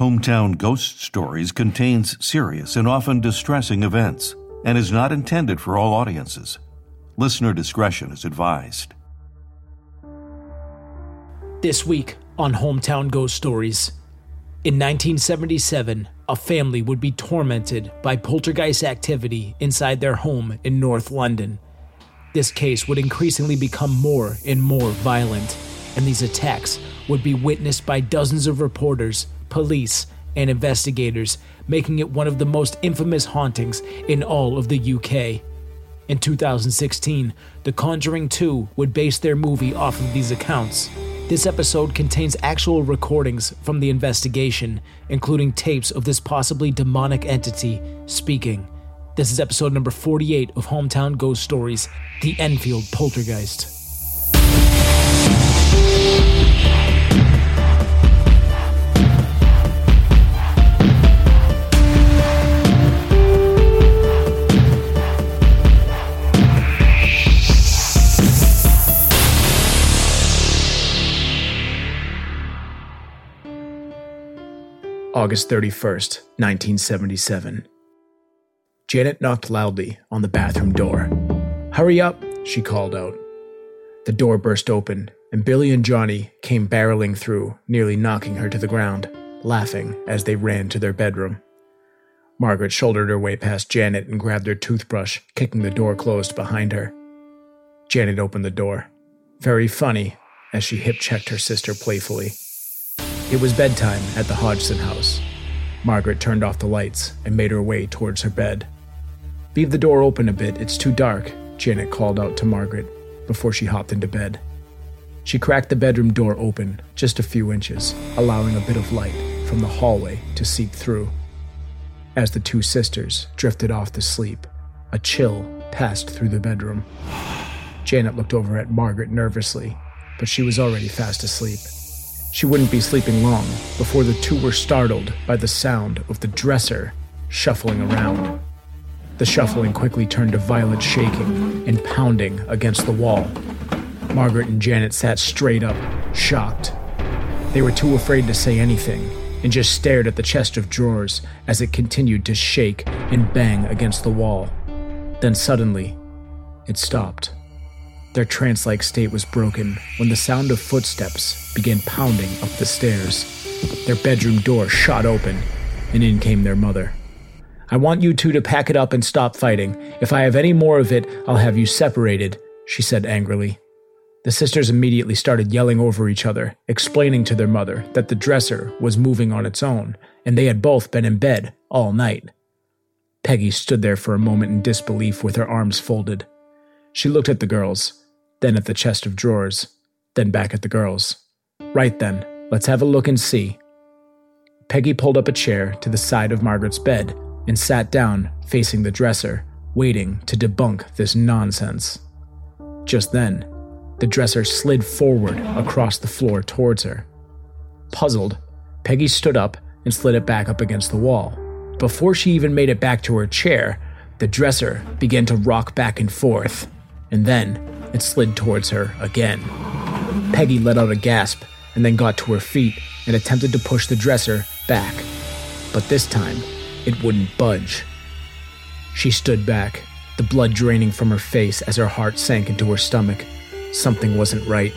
Hometown Ghost Stories contains serious and often distressing events and is not intended for all audiences. Listener discretion is advised. This week on Hometown Ghost Stories. In 1977, a family would be tormented by poltergeist activity inside their home in North London. This case would increasingly become more and more violent, and these attacks would be witnessed by dozens of reporters, police, and investigators, making it one of the most infamous hauntings in all of the UK. In 2016, The Conjuring 2 would base their movie off of these accounts. This episode contains actual recordings from the investigation, including tapes of this possibly demonic entity speaking. This is episode number 48 of Hometown Ghost Stories The Enfield Poltergeist. August 31st, 1977. Janet knocked loudly on the bathroom door. Hurry up, she called out. The door burst open, and Billy and Johnny came barreling through, nearly knocking her to the ground, laughing as they ran to their bedroom. Margaret shouldered her way past Janet and grabbed her toothbrush, kicking the door closed behind her. Janet opened the door. Very funny, as she hip checked her sister playfully. It was bedtime at the Hodgson house. Margaret turned off the lights and made her way towards her bed. Leave the door open a bit, it's too dark, Janet called out to Margaret before she hopped into bed. She cracked the bedroom door open just a few inches, allowing a bit of light from the hallway to seep through. As the two sisters drifted off to sleep, a chill passed through the bedroom. Janet looked over at Margaret nervously, but she was already fast asleep. She wouldn't be sleeping long before the two were startled by the sound of the dresser shuffling around. The shuffling quickly turned to violent shaking and pounding against the wall. Margaret and Janet sat straight up, shocked. They were too afraid to say anything and just stared at the chest of drawers as it continued to shake and bang against the wall. Then suddenly, it stopped. Their trance like state was broken when the sound of footsteps began pounding up the stairs. Their bedroom door shot open, and in came their mother. I want you two to pack it up and stop fighting. If I have any more of it, I'll have you separated, she said angrily. The sisters immediately started yelling over each other, explaining to their mother that the dresser was moving on its own, and they had both been in bed all night. Peggy stood there for a moment in disbelief with her arms folded. She looked at the girls, then at the chest of drawers, then back at the girls. Right then, let's have a look and see. Peggy pulled up a chair to the side of Margaret's bed and sat down facing the dresser, waiting to debunk this nonsense. Just then, the dresser slid forward across the floor towards her. Puzzled, Peggy stood up and slid it back up against the wall. Before she even made it back to her chair, the dresser began to rock back and forth, and then it slid towards her again. Peggy let out a gasp and then got to her feet and attempted to push the dresser back. But this time, it wouldn't budge. She stood back, the blood draining from her face as her heart sank into her stomach. Something wasn't right.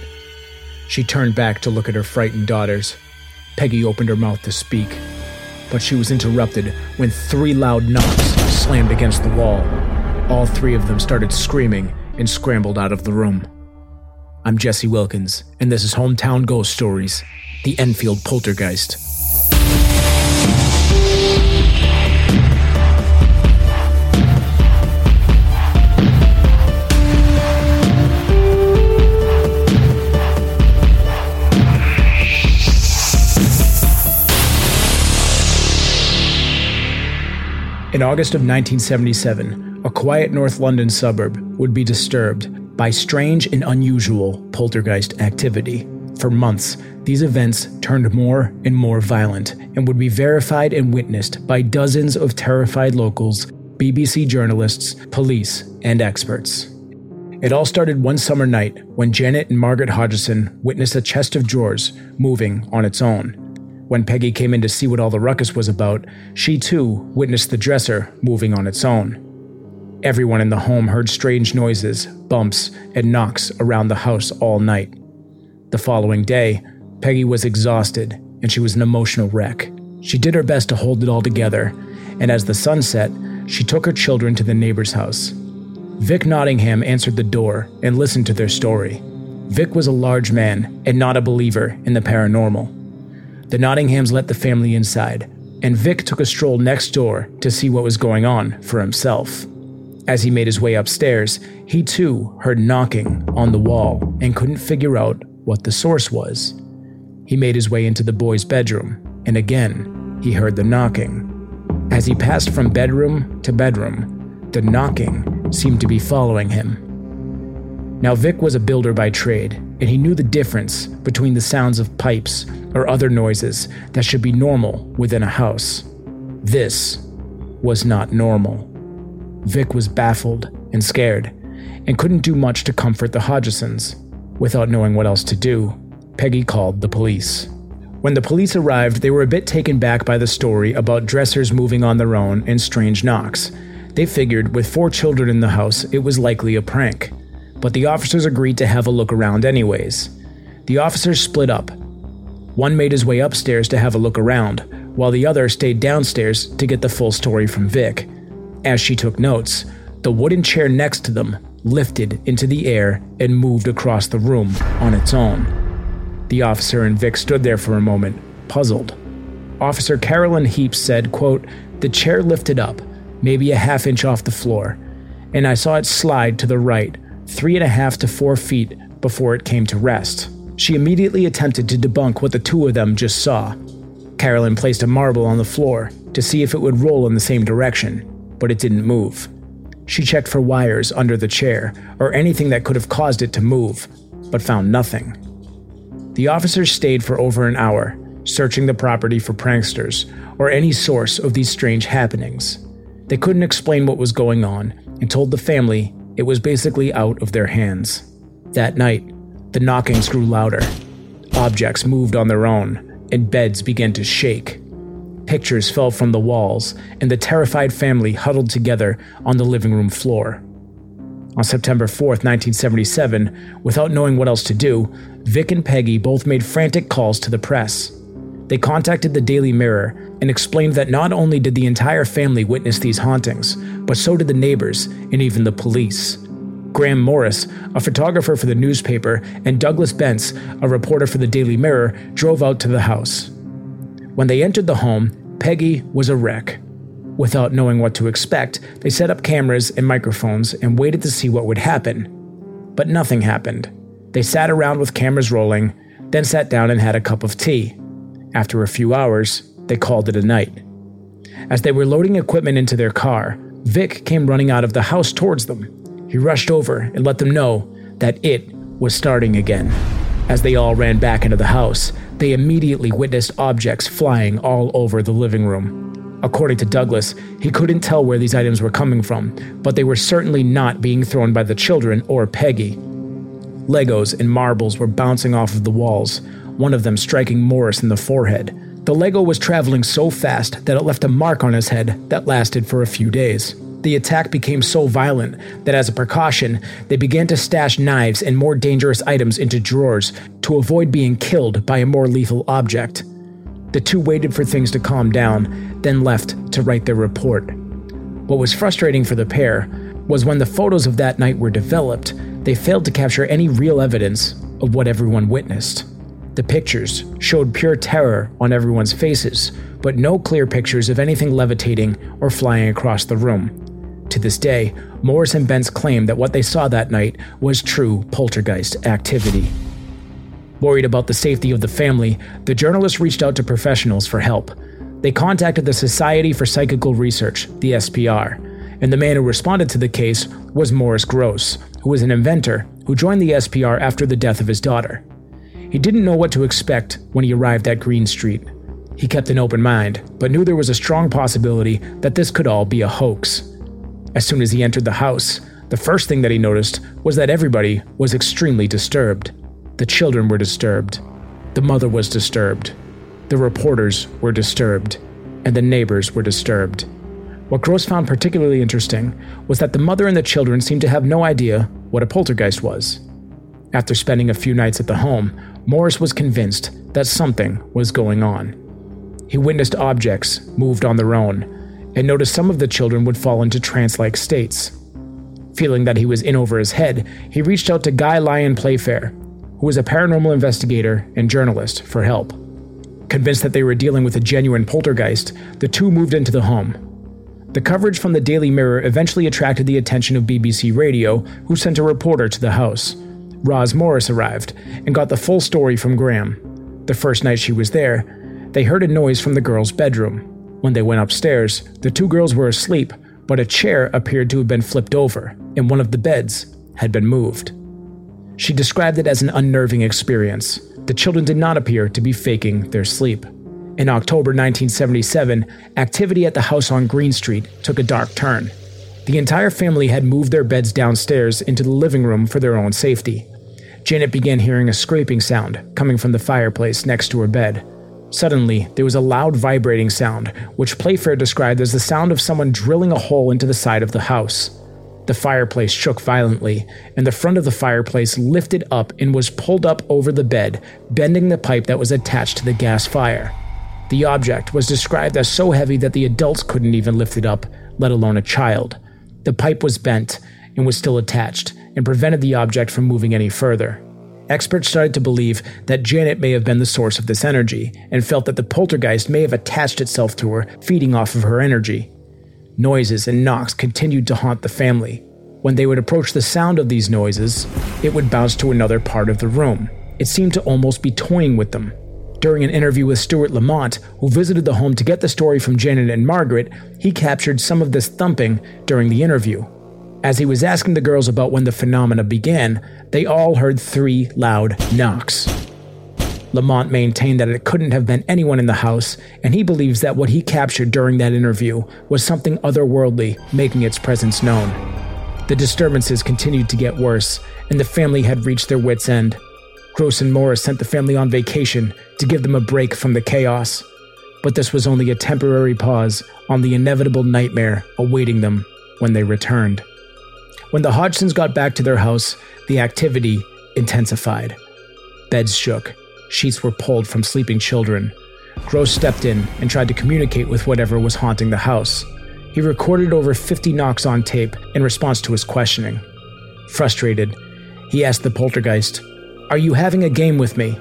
She turned back to look at her frightened daughters. Peggy opened her mouth to speak, but she was interrupted when three loud knocks slammed against the wall. All three of them started screaming and scrambled out of the room. I'm Jesse Wilkins, and this is Hometown Ghost Stories The Enfield Poltergeist. In August of 1977, a quiet North London suburb would be disturbed by strange and unusual poltergeist activity. For months, these events turned more and more violent and would be verified and witnessed by dozens of terrified locals, BBC journalists, police, and experts. It all started one summer night when Janet and Margaret Hodgson witnessed a chest of drawers moving on its own. When Peggy came in to see what all the ruckus was about, she too witnessed the dresser moving on its own. Everyone in the home heard strange noises, bumps, and knocks around the house all night. The following day, Peggy was exhausted and she was an emotional wreck. She did her best to hold it all together, and as the sun set, she took her children to the neighbor's house. Vic Nottingham answered the door and listened to their story. Vic was a large man and not a believer in the paranormal. The Nottinghams let the family inside, and Vic took a stroll next door to see what was going on for himself. As he made his way upstairs, he too heard knocking on the wall and couldn't figure out what the source was. He made his way into the boy's bedroom, and again, he heard the knocking. As he passed from bedroom to bedroom, the knocking seemed to be following him. Now, Vic was a builder by trade, and he knew the difference between the sounds of pipes or other noises that should be normal within a house. This was not normal. Vic was baffled and scared, and couldn't do much to comfort the Hodgsons. Without knowing what else to do, Peggy called the police. When the police arrived, they were a bit taken back by the story about dressers moving on their own and strange knocks. They figured, with four children in the house, it was likely a prank. But the officers agreed to have a look around anyways. The officers split up. One made his way upstairs to have a look around, while the other stayed downstairs to get the full story from Vic. As she took notes, the wooden chair next to them lifted into the air and moved across the room on its own. The officer and Vic stood there for a moment, puzzled. Officer Carolyn Heeps said, quote, The chair lifted up, maybe a half inch off the floor, and I saw it slide to the right, three and a half to four feet before it came to rest. She immediately attempted to debunk what the two of them just saw. Carolyn placed a marble on the floor to see if it would roll in the same direction but it didn't move. She checked for wires under the chair or anything that could have caused it to move, but found nothing. The officers stayed for over an hour, searching the property for pranksters or any source of these strange happenings. They couldn't explain what was going on and told the family it was basically out of their hands. That night, the knockings grew louder. Objects moved on their own, and beds began to shake. Pictures fell from the walls, and the terrified family huddled together on the living room floor. On September 4th, 1977, without knowing what else to do, Vic and Peggy both made frantic calls to the press. They contacted the Daily Mirror and explained that not only did the entire family witness these hauntings, but so did the neighbors and even the police. Graham Morris, a photographer for the newspaper, and Douglas Bence, a reporter for the Daily Mirror, drove out to the house. When they entered the home, Peggy was a wreck. Without knowing what to expect, they set up cameras and microphones and waited to see what would happen. But nothing happened. They sat around with cameras rolling, then sat down and had a cup of tea. After a few hours, they called it a night. As they were loading equipment into their car, Vic came running out of the house towards them. He rushed over and let them know that it was starting again. As they all ran back into the house, they immediately witnessed objects flying all over the living room. According to Douglas, he couldn't tell where these items were coming from, but they were certainly not being thrown by the children or Peggy. Legos and marbles were bouncing off of the walls, one of them striking Morris in the forehead. The Lego was traveling so fast that it left a mark on his head that lasted for a few days the attack became so violent that, as a precaution, they began to stash knives and more dangerous items into drawers to avoid being killed by a more lethal object. The two waited for things to calm down, then left to write their report. What was frustrating for the pair was when the photos of that night were developed, they failed to capture any real evidence of what everyone witnessed. The pictures showed pure terror on everyone's faces, but no clear pictures of anything levitating or flying across the room. To this day, Morris and Bence claim that what they saw that night was true poltergeist activity. Worried about the safety of the family, the journalists reached out to professionals for help. They contacted the Society for Psychical Research, the SPR, and the man who responded to the case was Maurice Grosse, who was an inventor who joined the SPR after the death of his daughter. He didn't know what to expect when he arrived at Green Street. He kept an open mind, but knew there was a strong possibility that this could all be a hoax. As soon as he entered the house, the first thing that he noticed was that everybody was extremely disturbed. The children were disturbed. The mother was disturbed. The reporters were disturbed. And the neighbors were disturbed. What Grosse found particularly interesting was that the mother and the children seemed to have no idea what a poltergeist was. After spending a few nights at the home, Maurice was convinced that something was going on. He witnessed objects moved on their own and noticed some of the children would fall into trance like states. Feeling that he was in over his head, he reached out to Guy Lyon Playfair, who was a paranormal investigator and journalist, for help. Convinced that they were dealing with a genuine poltergeist, the two moved into the home. The coverage from the Daily Mirror eventually attracted the attention of BBC Radio, who sent a reporter to the house. Roz Morris arrived and got the full story from Graham. The first night she was there, they heard a noise from the girls' bedroom. When they went upstairs, the two girls were asleep, but a chair appeared to have been flipped over, and one of the beds had been moved. She described it as an unnerving experience. The children did not appear to be faking their sleep. In October 1977, activity at the house on Green Street took a dark turn. The entire family had moved their beds downstairs into the living room for their own safety. Janet began hearing a scraping sound coming from the fireplace next to her bed. Suddenly, there was a loud vibrating sound, which Playfair described as the sound of someone drilling a hole into the side of the house. The fireplace shook violently, and the front of the fireplace lifted up and was pulled up over the bed, bending the pipe that was attached to the gas fire. The object was described as so heavy that the adults couldn't even lift it up, let alone a child. The pipe was bent and was still attached, and prevented the object from moving any further. Experts started to believe that Janet may have been the source of this energy, and felt that the poltergeist may have attached itself to her, feeding off of her energy. Noises and knocks continued to haunt the family. When they would approach the sound of these noises, it would bounce to another part of the room. It seemed to almost be toying with them. During an interview with Stuart Lamont, who visited the home to get the story from Janet and Margaret, he captured some of this thumping during the interview. As he was asking the girls about when the phenomena began, they all heard three loud knocks. Lamont maintained that it couldn't have been anyone in the house, and he believes that what he captured during that interview was something otherworldly making its presence known. The disturbances continued to get worse, and the family had reached their wits' end. Grosse and Morris sent the family on vacation to give them a break from the chaos. But this was only a temporary pause on the inevitable nightmare awaiting them when they returned. When the Hodgsons got back to their house, the activity intensified. Beds shook, sheets were pulled from sleeping children. Grosse stepped in and tried to communicate with whatever was haunting the house. He recorded over 50 knocks on tape in response to his questioning. Frustrated, he asked the poltergeist, Are you having a game with me?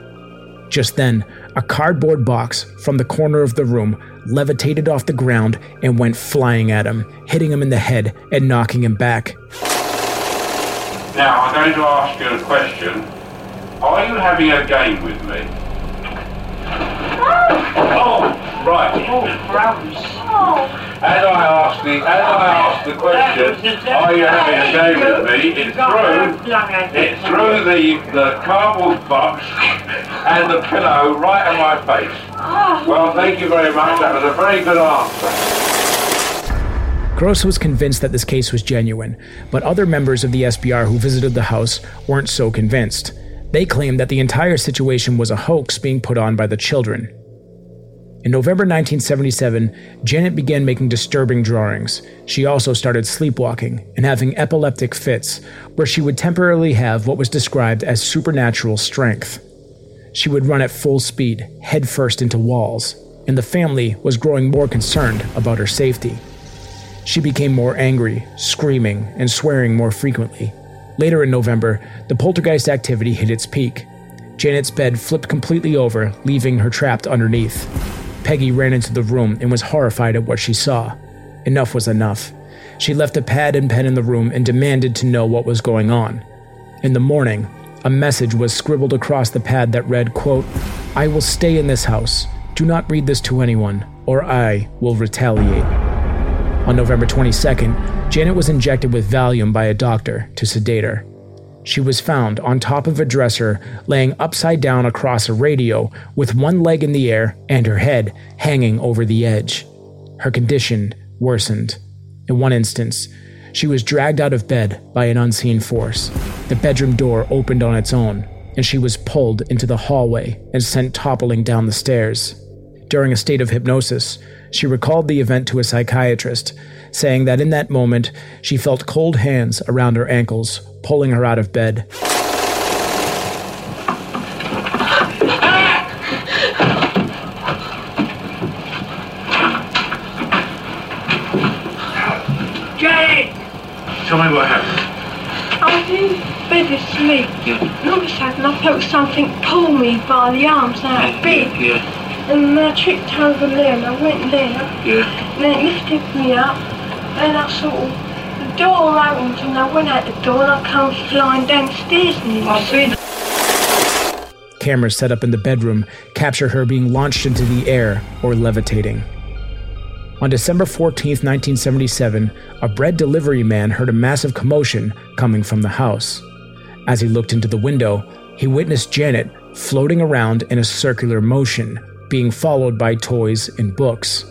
Just then, a cardboard box from the corner of the room levitated off the ground and went flying at him, hitting him in the head and knocking him back. Now, I'm going to ask you a question. Are you having a game with me? Oh, oh right. Oh, gross. Oh. As I ask the, as I ask the question, are you having a game with me? It's through, it's through the, the cardboard box and the pillow right in my face. Oh. Well, thank you very much. That was a very good answer. Grosse was convinced that this case was genuine, but other members of the SPR who visited the house weren't so convinced. They claimed that the entire situation was a hoax being put on by the children. In November 1977, Janet began making disturbing drawings. She also started sleepwalking and having epileptic fits, where she would temporarily have what was described as supernatural strength. She would run at full speed, headfirst into walls, and the family was growing more concerned about her safety. She became more angry, screaming, and swearing more frequently. Later in November, the poltergeist activity hit its peak. Janet's bed flipped completely over, leaving her trapped underneath. Peggy ran into the room and was horrified at what she saw. Enough was enough. She left a pad and pen in the room and demanded to know what was going on. In the morning, a message was scribbled across the pad that read, quote, I will stay in this house. Do not read this to anyone. or I will retaliate. On November 22nd, Janet was injected with Valium by a doctor to sedate her. She was found on top of a dresser, laying upside down across a radio, with one leg in the air and her head hanging over the edge. Her condition worsened. In one instance, she was dragged out of bed by an unseen force. The bedroom door opened on its own, and she was pulled into the hallway and sent toppling down the stairs. During a state of hypnosis, she recalled the event to a psychiatrist, saying that in that moment she felt cold hands around her ankles, pulling her out of bed. Jane! Tell me what happened. I was in bed asleep. Yeah. All of a sudden I felt something pull me by the arms out of bed. Yeah, And I tripped over there and I went there. yeah. And it lifted me up. And I of, the door opened and I went out the door and I come flying downstairs and I see Cameras set up in the bedroom capture her being launched into the air or levitating. On December 14, 1977, a bread delivery man heard a massive commotion coming from the house. As he looked into the window, he witnessed Janet floating around in a circular motion, being followed by toys and books.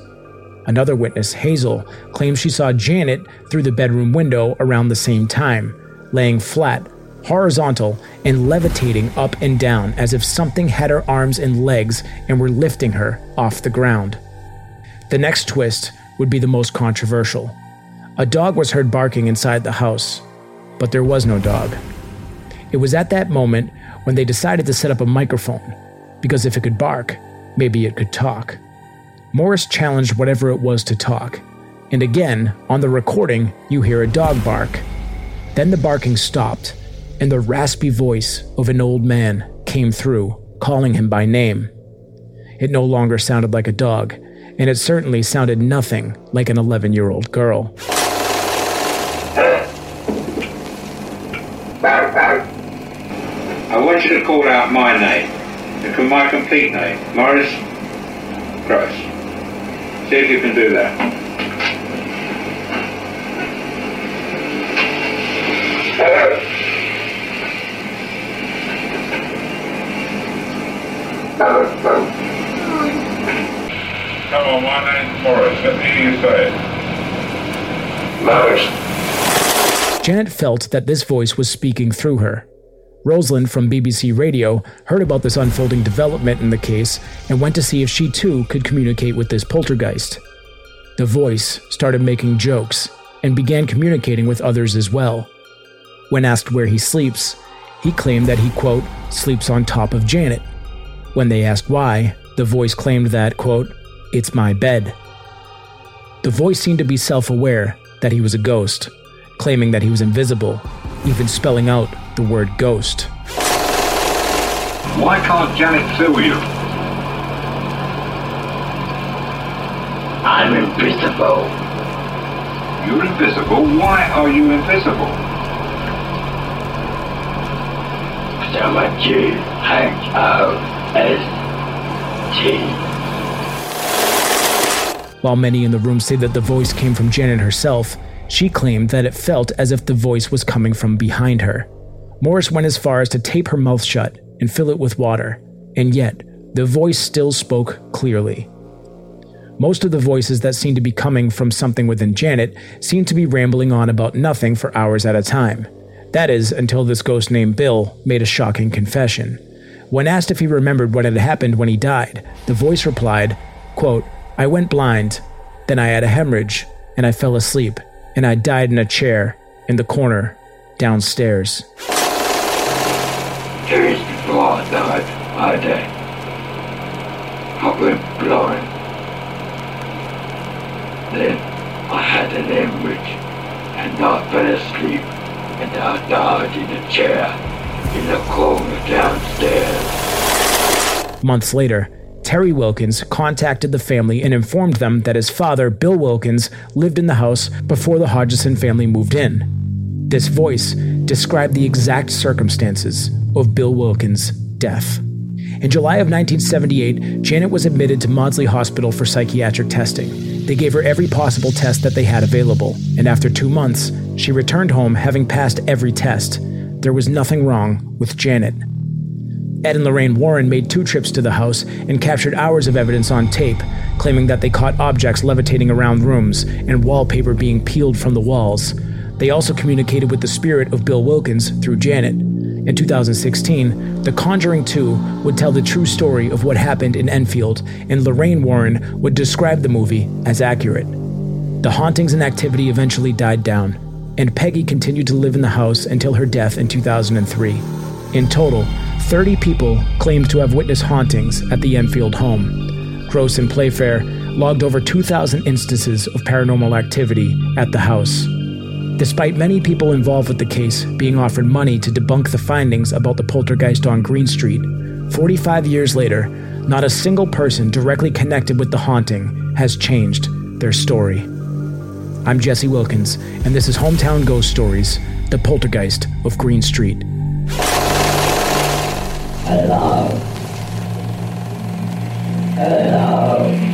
Another witness, Hazel, claims she saw Janet through the bedroom window around the same time, laying flat, horizontal, and levitating up and down as if something had her arms and legs and were lifting her off the ground. The next twist would be the most controversial. A dog was heard barking inside the house, but there was no dog. It was at that moment when they decided to set up a microphone, because if it could bark, maybe it could talk. Maurice challenged whatever it was to talk, and again, on the recording, you hear a dog bark. Then the barking stopped, and the raspy voice of an old man came through, calling him by name. It no longer sounded like a dog, and it certainly sounded nothing like an 11 year old girl. I want you to call out my name. And My complete name. Maurice Grosse. See if you can do that. Come on, my name's Maurice. Let me hear you say it. Maurice. Janet felt that this voice was speaking through her. Rosalind from BBC Radio heard about this unfolding development in the case and went to see if she too could communicate with this poltergeist. The voice started making jokes and began communicating with others as well. When asked where he sleeps, he claimed that he, quote, sleeps on top of Janet. When they asked why, the voice claimed that, quote, it's my bed. The voice seemed to be self aware that he was a ghost, claiming that he was invisible, even spelling out the word ghost. Why can't Janet sue you? I'm invisible. You're invisible. Why are you invisible? So much you H O S T. While many in the room say that the voice came from Janet herself, she claimed that it felt as if the voice was coming from behind her. Maurice went as far as to tape her mouth shut and fill it with water, and yet the voice still spoke clearly. Most of the voices that seemed to be coming from something within Janet seemed to be rambling on about nothing for hours at a time. That is, until this ghost named Bill made a shocking confession. When asked if he remembered what had happened when he died, the voice replied, quote, I went blind, then I had a hemorrhage, and I fell asleep, and I died in a chair in the corner downstairs. Died, I did. I went blind. Then I had an hemorrhage, and I fell asleep, and I died in a chair in the corner downstairs. Months later, Terry Wilkins contacted the family and informed them that his father, Bill Wilkins, lived in the house before the Hodgson family moved in. This voice described the exact circumstances of Bill Wilkins' death. In July of 1978, Janet was admitted to Maudsley Hospital for psychiatric testing. They gave her every possible test that they had available, and after two months, she returned home having passed every test. There was nothing wrong with Janet. Ed and Lorraine Warren made two trips to the house and captured hours of evidence on tape, claiming that they caught objects levitating around rooms and wallpaper being peeled from the walls. They also communicated with the spirit of Bill Wilkins through Janet. In 2016, The Conjuring 2 would tell the true story of what happened in Enfield, and Lorraine Warren would describe the movie as accurate. The hauntings and activity eventually died down, and Peggy continued to live in the house until her death in 2003. In total, 30 people claimed to have witnessed hauntings at the Enfield home. Grosse and Playfair logged over 2,000 instances of paranormal activity at the house. Despite many people involved with the case being offered money to debunk the findings about the poltergeist on Green Street, 45 years later, not a single person directly connected with the haunting has changed their story. I'm Jesse Wilkins, and this is Hometown Ghost Stories The Poltergeist of Green Street. Hello. Hello.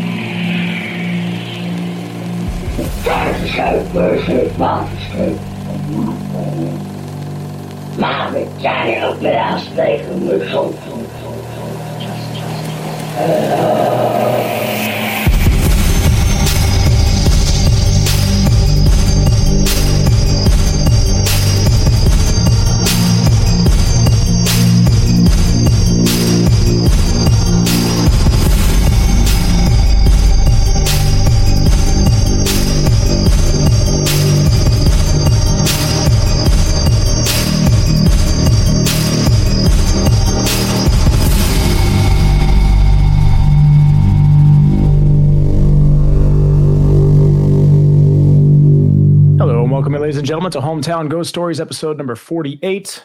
That's so perfect monster. Mommy, Johnny, open our steak and uh, we're so gentlemen, to Hometown Ghost Stories, episode number 48.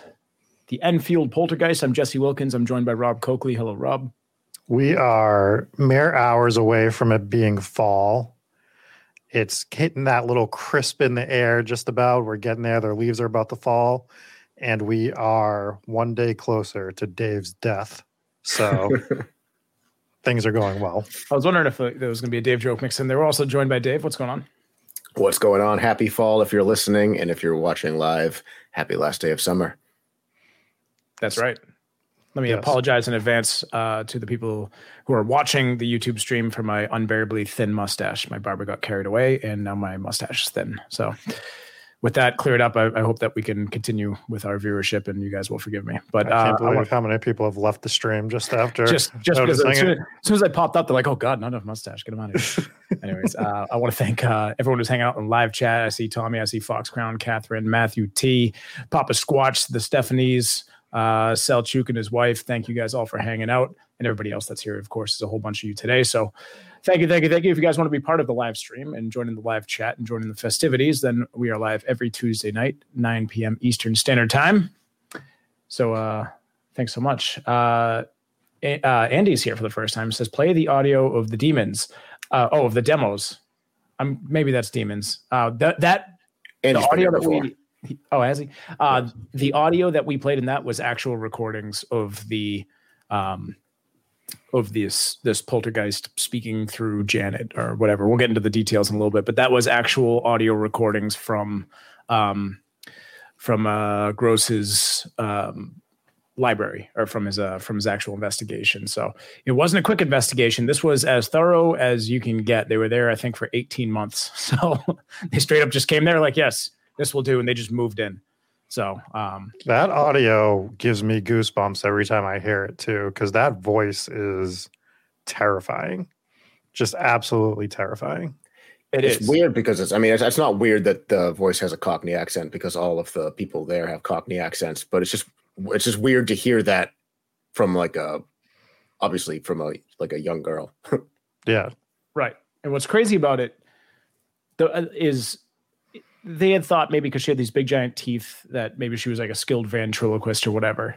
The Enfield Poltergeist. I'm Jesse Wilkins. I'm joined by Rob Coakley. Hello, Rob. We are mere hours away from it being fall. It's hitting that little crisp in the air just about. We're getting there. Their leaves are about to fall. And we are one day closer to Dave's death. So things are going well. I was wondering if uh, there was going to be a Dave joke mixed in. They were also joined by Dave. What's going on? What's going on? Happy fall if you're listening, and if you're watching live, happy last day of summer. That's right. Let me Yes. apologize in advance uh, to the people who are watching the YouTube stream for my unbearably thin mustache. My barber got carried away, and now my mustache is thin. So, with that cleared up, I, I hope that we can continue with our viewership, and you guys will forgive me. But I uh, can't I believe want- how many people have left the stream just after. just just because as soon, as soon as I popped up, they're like, "Oh God, not enough mustache. Get him out of here." Anyways, uh, I want to thank uh, everyone who's hanging out in live chat. I see Tommy, I see Fox Crown, Catherine, Matthew T, Papa Squatch, the Stephanies, uh, Selchuk and his wife. Thank you guys all for hanging out, and everybody else that's here. Of course, there's a whole bunch of you today. So. Thank you, thank you, thank you. If you guys want to be part of the live stream and joining the live chat and joining the festivities, then we are live every Tuesday night, 9 p.m. Eastern Standard Time. So uh thanks so much. Uh uh, Andy's here for the first time. Says play the audio of the demons. Uh, oh, of the demos. Um, maybe that's demons. Uh, that that And the audio that before. we. he- Oh, has he? Uh, the audio that we played in that was actual recordings of the um, of this this poltergeist speaking through Janet or whatever. We'll get into the details in a little bit, but that was actual audio recordings from um, from uh, Grosse's um, library or from his uh, from his actual investigation. So it wasn't a quick investigation. This was as thorough as you can get. They were there, I think, for 18 months. So they straight up just came there like, yes, this will do, and they just moved in. So um, That audio gives me goosebumps every time I hear it too, because that voice is terrifying. Just absolutely terrifying. it it's is weird because it's. I mean, it's, it's not weird that the voice has a Cockney accent because all of the people there have Cockney accents, but it's just it's just weird to hear that from like a obviously from a like a young girl. Yeah. Right. And what's crazy about it the, uh, is they had thought maybe because she had these big giant teeth that maybe she was like a skilled ventriloquist or whatever.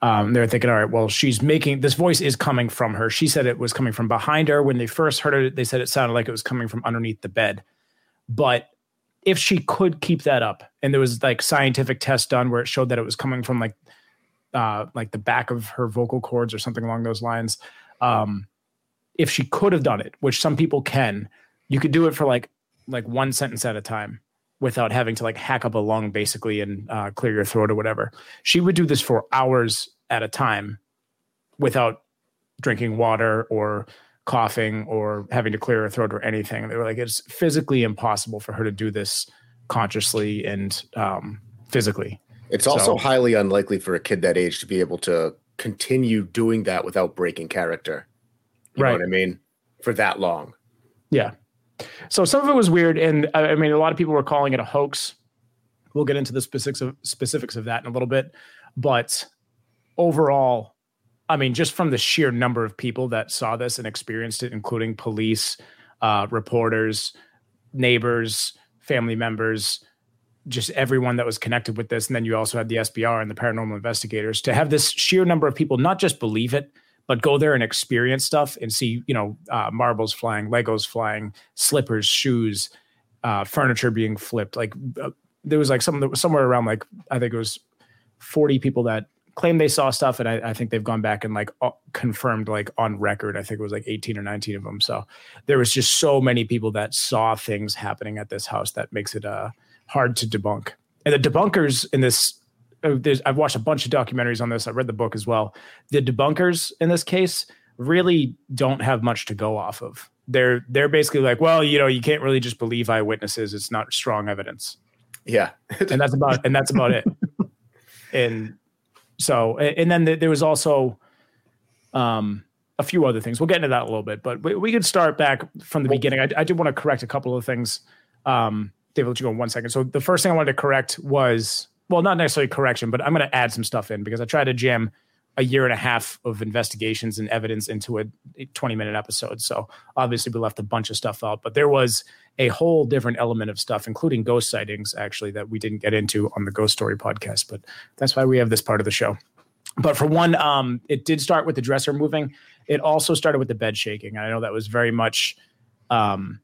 Um, they were thinking, all right, well, she's making this voice is coming from her. She said it was coming from behind her. When they first heard it, they said it sounded like it was coming from underneath the bed. But if she could keep that up, and there was like scientific tests done where it showed that it was coming from like uh, like the back of her vocal cords or something along those lines. Um, if she could have done it, which some people can, you could do it for like like one sentence at a time without having to like hack up a lung basically and uh, clear your throat or whatever. She would do this for hours at a time without drinking water or coughing or having to clear her throat or anything. They were like, it's physically impossible for her to do this consciously and um, physically. It's also so, highly unlikely for a kid that age to be able to continue doing that without breaking character. You right. know what I mean? For that long. Yeah. So some of it was weird, and I mean, a lot of people were calling it a hoax. We'll get into the specifics of specifics of that in a little bit, but overall, I mean, just from the sheer number of people that saw this and experienced it, including police, uh, reporters, neighbors, family members, just everyone that was connected with this, and then you also had the SPR and the paranormal investigators to have this sheer number of people not just believe it, but go there and experience stuff and see, you know, uh, marbles flying, Legos flying, slippers, shoes, uh, furniture being flipped. Like uh, there was like some somewhere around like I think it was forty people that claimed they saw stuff, and I, I think they've gone back and like confirmed like on record. I think it was like eighteen or nineteen of them. So there was just so many people that saw things happening at this house that makes it uh, hard to debunk. And the debunkers in this I've watched a bunch of documentaries on this. I read the book as well. The debunkers in this case really don't have much to go off of. They're they're basically like, well, you know, you can't really just believe eyewitnesses. It's not strong evidence. Yeah, and that's about and that's about it. And so, and then there was also um, a few other things. We'll get into that a little bit, but we, we could start back from the well, beginning. I, I did want to correct a couple of things. Um, David, let you go in one second. So the first thing I wanted to correct was well, not necessarily correction, but I'm going to add some stuff in because I tried to jam a year and a half of investigations and evidence into a 20 minute episode. So obviously we left a bunch of stuff out, but there was a whole different element of stuff, including ghost sightings, actually, that we didn't get into on the Ghost Story podcast. But that's why we have this part of the show. But for one, um, it did start with the dresser moving. It also started with the bed shaking. I know that was very much um,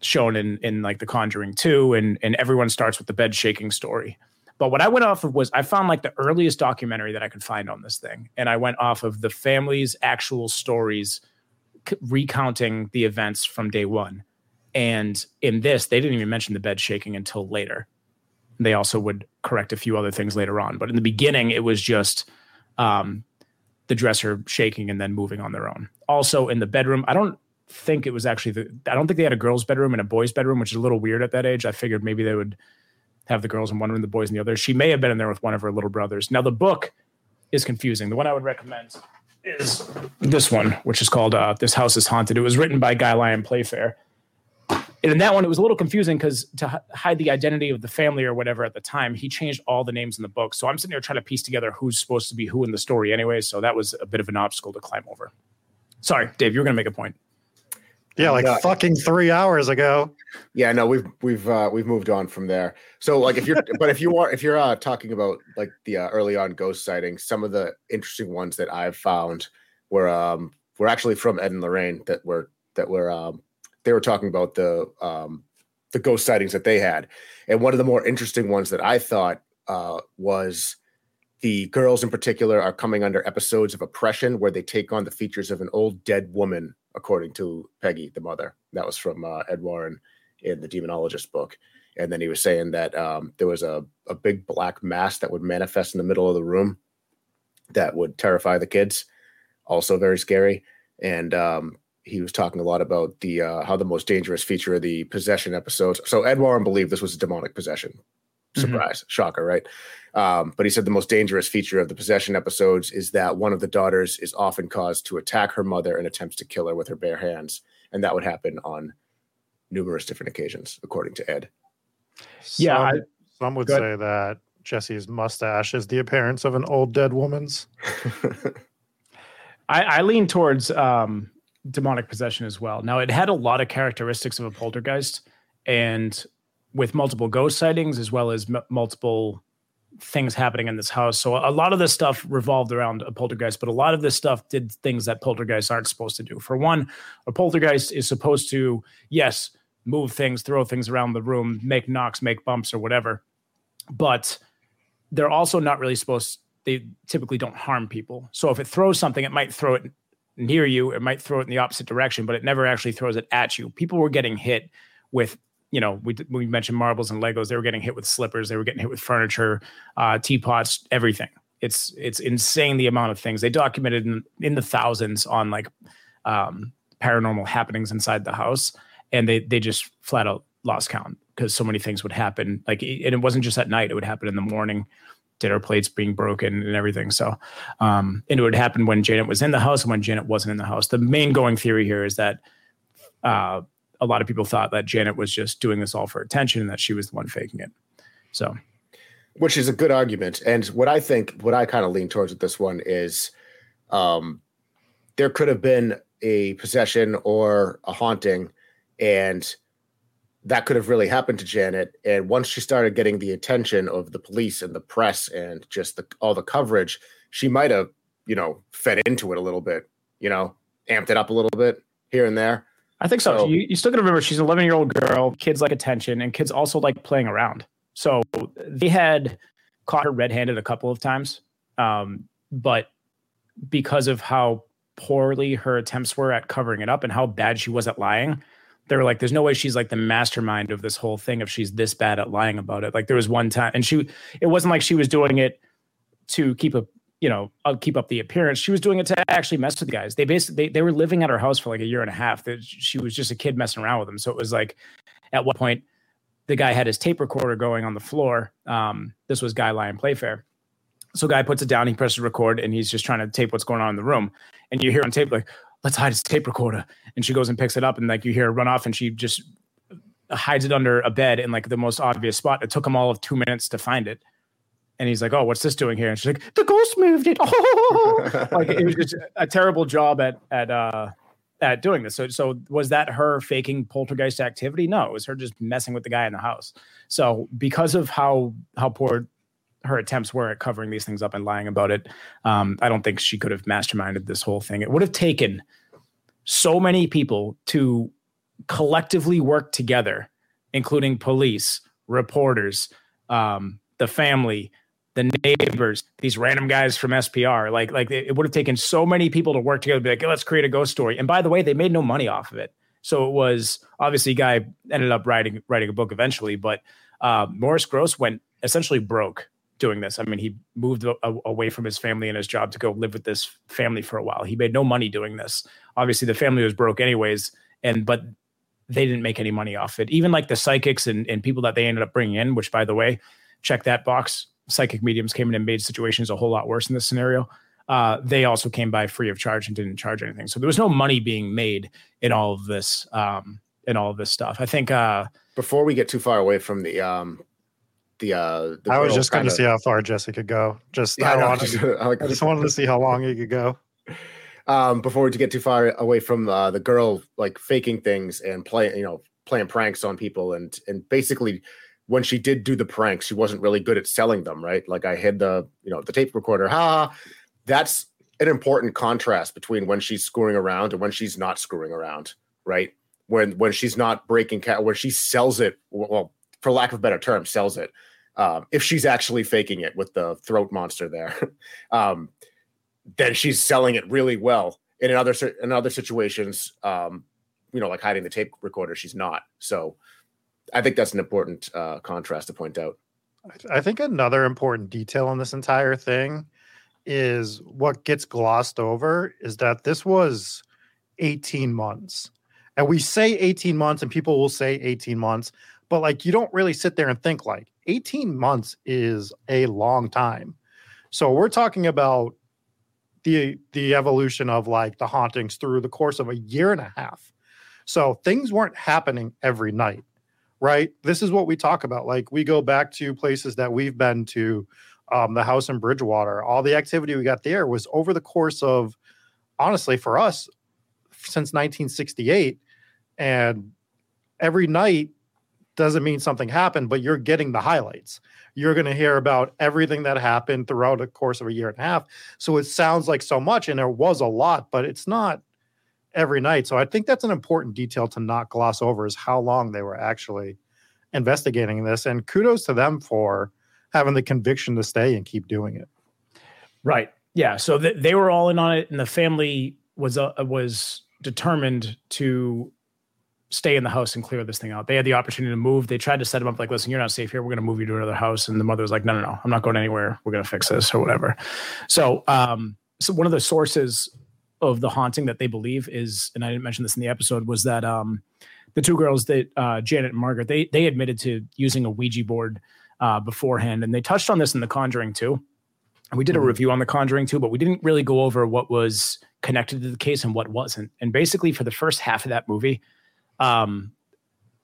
shown in in like The Conjuring 2, and and everyone starts with the bed shaking story. But what I went off of was I found like the earliest documentary that I could find on this thing. And I went off of the family's actual stories c- recounting the events from day one. And in this, they didn't even mention the bed shaking until later. They also would correct a few other things later on. But in the beginning, it was just um, the dresser shaking and then moving on their own. Also in the bedroom, I don't think it was actually the, I don't think they had a girl's bedroom and a boy's bedroom, which is a little weird at that age. I figured maybe they would have the girls in one room, the boys in the other. She may have been in there with one of her little brothers. Now the book is confusing. The one I would recommend is this one, which is called uh, "This House Is Haunted." It was written by Guy Lyon Playfair. And in that one, it was a little confusing because to hide the identity of the family or whatever at the time, he changed all the names in the book. So I'm sitting there trying to piece together who's supposed to be who in the story anyway. So that was a bit of an obstacle to climb over. Sorry, Dave, you were going to make a point. Yeah, like uh, fucking three hours ago. Yeah, no, we've we've uh, we've moved on from there. So like if you're but if you are if you're uh, talking about like the uh, early on ghost sightings, some of the interesting ones that I've found were um were actually from Ed and Lorraine that were that were um they were talking about the um the ghost sightings that they had. And one of the more interesting ones that I thought uh was the girls in particular are coming under episodes of oppression where they take on the features of an old dead woman according to Peggy, the mother. That was from uh, Ed Warren in the Demonologist book. And then he was saying that um, there was a, a big black mass that would manifest in the middle of the room that would terrify the kids. Also very scary. And um, he was talking a lot about the uh, how the most dangerous feature of the possession episodes. So Ed Warren believed this was a demonic possession. Mm-hmm. Surprise, mm-hmm. shocker, right? Um, but he said the most dangerous feature of the possession episodes is that one of the daughters is often caused to attack her mother and attempts to kill her with her bare hands. And that would happen on numerous different occasions, according to Ed. Yeah. Some, I, some would say that Jesse's mustache is the appearance of an old dead woman's. I, I, lean towards um, demonic possession as well. Now, it had a lot of characteristics of a poltergeist, and with multiple ghost sightings as well as m- multiple things happening in this house. So a lot of this stuff revolved around a poltergeist, but a lot of this stuff did things that poltergeists aren't supposed to do. For one, a poltergeist is supposed to, yes, move things, throw things around the room, make knocks, make bumps, or whatever. But they're also not really supposed they typically don't harm people. So if it throws something, it might throw it near you, it might throw it in the opposite direction, but it never actually throws it at you. People were getting hit with you know, we we mentioned marbles and Legos. They were getting hit with slippers. They were getting hit with furniture, uh, teapots, everything. It's it's insane the amount of things they documented in, in the thousands on like um, paranormal happenings inside the house, and they they just flat out lost count because so many things would happen. Like, and it wasn't just at night; it would happen in the morning. Dinner plates being broken and everything. So, um, and it would happen when Janet was in the house and when Janet wasn't in the house. The main going theory here is that uh, a lot of people thought that Janet was just doing this all for attention and that she was the one faking it. So, which is a good argument. And what I think, what I kind of lean towards with this one is, um, there could have been a possession or a haunting, and that could have really happened to Janet. And once she started getting the attention of the police and the press and just the, all the coverage, she might have, you know, fed into it a little bit, you know, amped it up a little bit here and there. I think so. so you, you still got to remember she's an 11 year old girl. Kids like attention, and kids also like playing around. So they had caught her red handed a couple of times. Um, but because of how poorly her attempts were at covering it up and how bad she was at lying, they were like, there's no way she's like the mastermind of this whole thing if she's this bad at lying about it. Like there was one time, and she, it wasn't like she was doing it to keep a you know, I'll keep up the appearance. She was doing it to actually mess with the guys. They basically they, they were living at her house for like a year and a half. That she was just a kid messing around with them. So it was like, at what point, the guy had his tape recorder going on the floor. Um, this was Guy Lyon Playfair. So guy puts it down, he presses record, and he's just trying to tape what's going on in the room. And you hear on tape like, "Let's hide his tape recorder." And she goes and picks it up, and like you hear her run off, and she just hides it under a bed in like the most obvious spot. It took him all of two minutes to find it and he's like, "Oh, what's this doing here?" And she's like, "The ghost moved it." Oh, like it was just a terrible job at at uh, at doing this. So, so was that her faking poltergeist activity? No, it was her just messing with the guy in the house. So, because of how how poor her attempts were at covering these things up and lying about it, um, I don't think she could have masterminded this whole thing. It would have taken so many people to collectively work together, including police, reporters, um, the family, the neighbors, these random guys from SPR. Like, like it would have taken so many people to work together to be like, let's create a ghost story. And by the way, they made no money off of it. So it was obviously guy ended up writing writing a book eventually, but uh, Maurice Grosse went essentially broke doing this. I mean, he moved a, away from his family and his job to go live with this family for a while. He made no money doing this. Obviously, the family was broke anyways, and but they didn't make any money off it. Even like the psychics and, and people that they ended up bringing in, which by the way, check that box psychic mediums came in and made situations a whole lot worse in this scenario. Uh, they also came by free of charge and didn't charge anything. So there was no money being made in all of this, um, in all of this stuff. I think uh, before we get too far away from the, um, the, uh, the I was just going to see how far Jesse could go. Just, yeah, I, no, wanted, just, I, I just wanted to see how long he could go. Um, before we get too far away from uh, the girl, like faking things and playing, you know, playing pranks on people and, and basically when she did do the pranks, she wasn't really good at selling them, right? Like I hid the, you know, the tape recorder. Ha! That's an important contrast between when she's screwing around and when she's not screwing around, right? When when she's not breaking cat, where she sells it, well, for lack of a better term, sells it. Um, if she's actually faking it with the throat monster there, um, then she's selling it really well. And in other in other situations, um, you know, like hiding the tape recorder, she's not. So I think that's an important uh, contrast to point out. I think another important detail in this entire thing is what gets glossed over is that this was 18 months. And we say 18 months, and people will say 18 months, but like you don't really sit there and think like 18 months is a long time. So we're talking about the the evolution of like the hauntings through the course of a year and a half. So things weren't happening every night right? This is what we talk about. Like we go back to places that we've been to, um, the house in Bridgewater. All the activity we got there was over the course of, honestly, for us, since 1968, and every night doesn't mean something happened, but you're getting the highlights. You're going to hear about everything that happened throughout the course of a year and a half. So it sounds like so much, and there was a lot, but it's not every night. So I think that's an important detail to not gloss over is how long they were actually investigating this. And kudos to them for having the conviction to stay and keep doing it. Right. Yeah. So th- they were all in on it, and the family was uh, was determined to stay in the house and clear this thing out. They had the opportunity to move. They tried to set him up like, listen, you're not safe here. We're going to move you to another house. And the mother was like, no, no, no, I'm not going anywhere. We're going to fix this or whatever. So, um, so one of the sources of the haunting that they believe is, and I didn't mention this in the episode, was that um, the two girls that uh, Janet and Margaret they they admitted to using a Ouija board uh, beforehand, and they touched on this in The Conjuring 2. And we did a Mhm. review on The Conjuring 2, but we didn't really go over what was connected to the case and what wasn't. And basically, for the first half of that movie, um,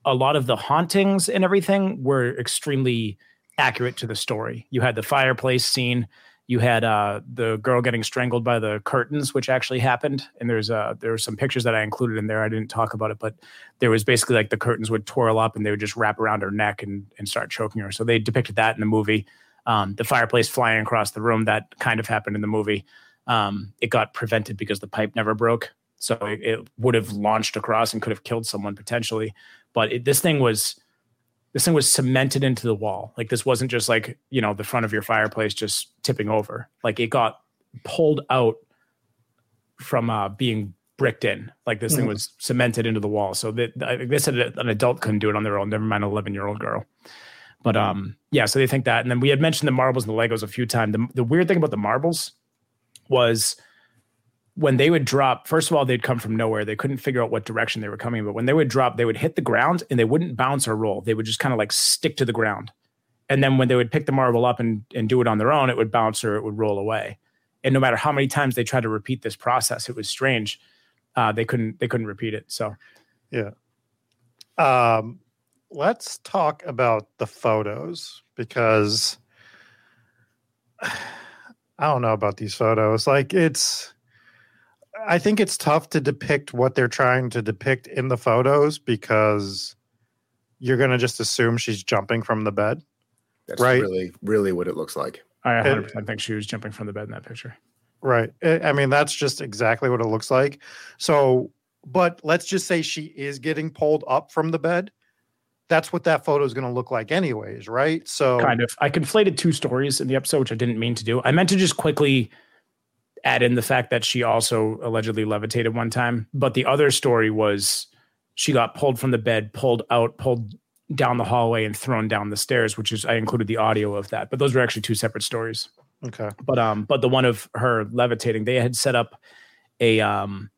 a lot of the hauntings and everything were extremely accurate to the story. You had the fireplace scene. You had uh, the girl getting strangled by the curtains, which actually happened. And there's uh, there were some pictures that I included in there. I didn't talk about it, but there was basically like the curtains would twirl up and they would just wrap around her neck and, and start choking her. So they depicted that in the movie. Um, the fireplace flying across the room that kind of happened in the movie. Um, it got prevented because the pipe never broke, so it, it would have launched across and could have killed someone potentially. But it, this thing was this thing was cemented into the wall. Like this wasn't just like you know the front of your fireplace just tipping over. Like it got pulled out from uh, being bricked in. Like this thing Mhm. was cemented into the wall. So that they said an adult couldn't do it on their own. Never mind, an eleven year old girl. But um, yeah. So they think that, and then we had mentioned the marbles and the Legos a few times. The, the weird thing about the marbles was when they would drop. First of all, they'd come from nowhere. They couldn't figure out what direction they were coming. But when they would drop, they would hit the ground and they wouldn't bounce or roll. They would just kind of like stick to the ground. And then when they would pick the marble up and, and do it on their own, it would bounce or it would roll away. And no matter how many times they tried to repeat this process, it was strange. Uh, they couldn't they couldn't repeat it. So yeah. Um, let's talk about the photos because I don't know about these photos. Like it's I think it's tough to depict what they're trying to depict in the photos because you're going to just assume she's jumping from the bed. That's Right. really, really what it looks like. I 100% think she was jumping from the bed in that picture. Right. I I mean, that's just exactly what it looks like. So, but let's just say she is getting pulled up from the bed. That's what that photo is going to look like, anyways, right? So, kind of. I conflated two stories in the episode, which I didn't mean to do. I meant to just quickly add in the fact that she also allegedly levitated one time, but the other story was she got pulled from the bed, pulled out, pulled down the hallway, and thrown down the stairs. Which is I included the audio of that, but those were actually two separate stories. okay. But um, but the one of her levitating, they had set up a um,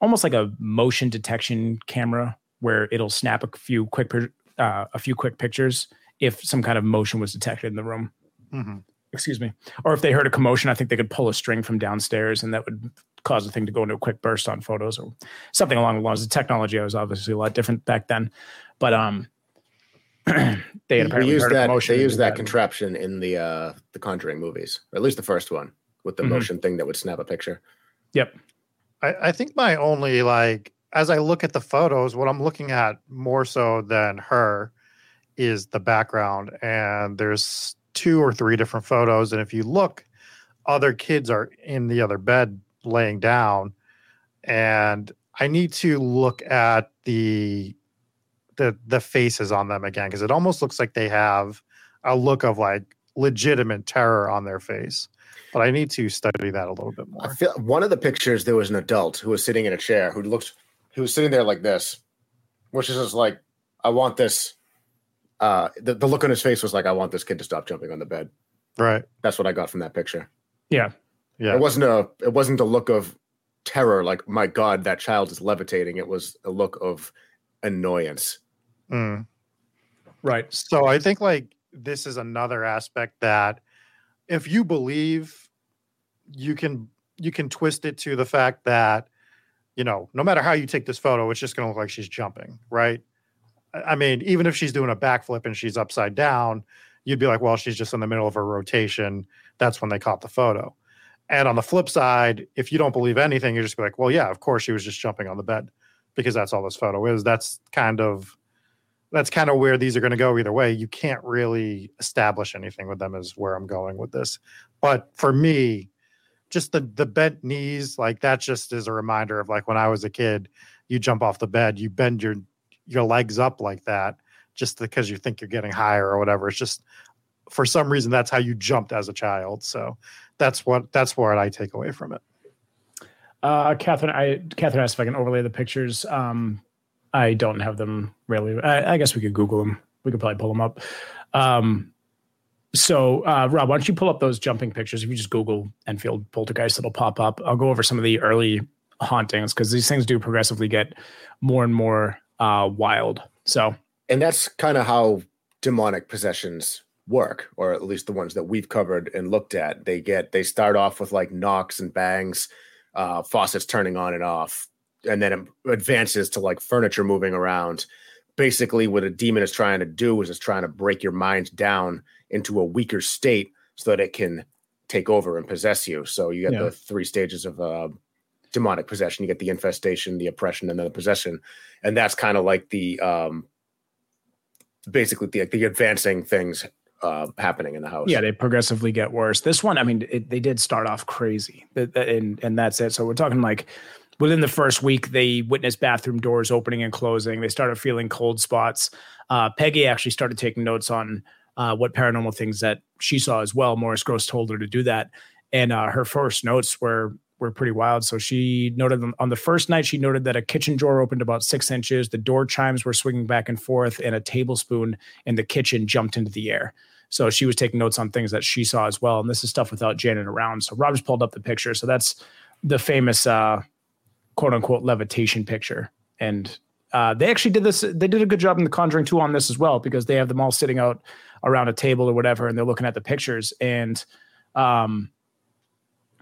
almost like a motion detection camera where it'll snap a few quick uh, a few quick pictures if some kind of motion was detected in the room. hmm Excuse me. Or if they heard a commotion, I think they could pull a string from downstairs, and that would cause the thing to go into a quick burst on photos or something along the lines. The technology was obviously a lot different back then, but um, they had They apparently used heard a that. commotion. They used did that contraption in the uh the Conjuring movies, or at least the first one, with the Mhm. motion thing that would snap a picture. Yep. I, I think my only like as I look at the photos, what I'm looking at more so than her is the background. And there's two or three different photos. And if you look, other kids are in the other bed laying down. And I need to look at the the the faces on them again because it almost looks like they have a look of like legitimate terror on their face. But I need to study that a little bit more. I feel one of the pictures there was an adult who was sitting in a chair who looked who was sitting there like this, which is just like, I want this. Uh, the, the look on his face was like, I want this kid to stop jumping on the bed. Right. That's what I got from that picture. Yeah. Yeah. It wasn't a it wasn't a look of terror like my god that child is levitating. It was a look of annoyance. Mm. Right. So I think like this is another aspect that if you believe you can you can twist it to the fact that you know no matter how you take this photo it's just going to look like she's jumping right I- mean even if she's doing a backflip and she's upside down you'd be like well she's just in the middle of a rotation that's when they caught the photo and on the flip side if you don't believe anything you're just be like well yeah of course she was just jumping on the bed because that's all this photo is that's kind of that's kind of where these are going to go either way. You can't really establish anything with them, is where I'm going with this. But for me, just the the bent knees, like that, just is a reminder of like when I was a kid, you jump off the bed, you bend your your legs up like that, just because you think you're getting higher or whatever. It's just for some reason that's how you jumped as a child. So that's what that's what I take away from it. Uh, Catherine, I Catherine asked if I can overlay the pictures. Um, I don't have them really. I, I guess we could Google them. We could probably pull them up. Um, so, uh, Rob, why don't you pull up those jumping pictures? If you just Google Enfield poltergeist, it'll pop up. I'll go over some of the early hauntings because these things do progressively get more and more uh, wild. So, and that's kind of how demonic possessions work, or at least the ones that we've covered and looked at. They get they start off with like knocks and bangs, uh, faucets turning on and off, and then it advances to like furniture moving around. Basically, what a demon is trying to do is it's trying to break your mind down into a weaker state so that it can take over and possess you. So you get yeah. the three stages of uh, demonic possession. You get the infestation, the oppression, and then the possession, and that's kind of like the um, basically the the advancing things uh, happening in the house. Yeah, they progressively get worse. This one, I mean, it, they did start off crazy, and and that's it. So we're talking like within the first week, they witnessed bathroom doors opening and closing. They started feeling cold spots. Uh, Peggy actually started taking notes on uh, what paranormal things that she saw as well. Maurice Grosse told her to do that, and uh, her first notes were were pretty wild. So she noted on the first night, she noted that a kitchen drawer opened about six inches, the door chimes were swinging back and forth, and a tablespoon in the kitchen jumped into the air. So she was taking notes on things that she saw as well. And this is stuff without Janet around. So Rob just pulled up the picture. So that's the famous uh, quote unquote levitation picture. And uh, they actually did this. They did a good job in The Conjuring 2 on this as well because they have them all sitting out around a table or whatever, and they're looking at the pictures. And um,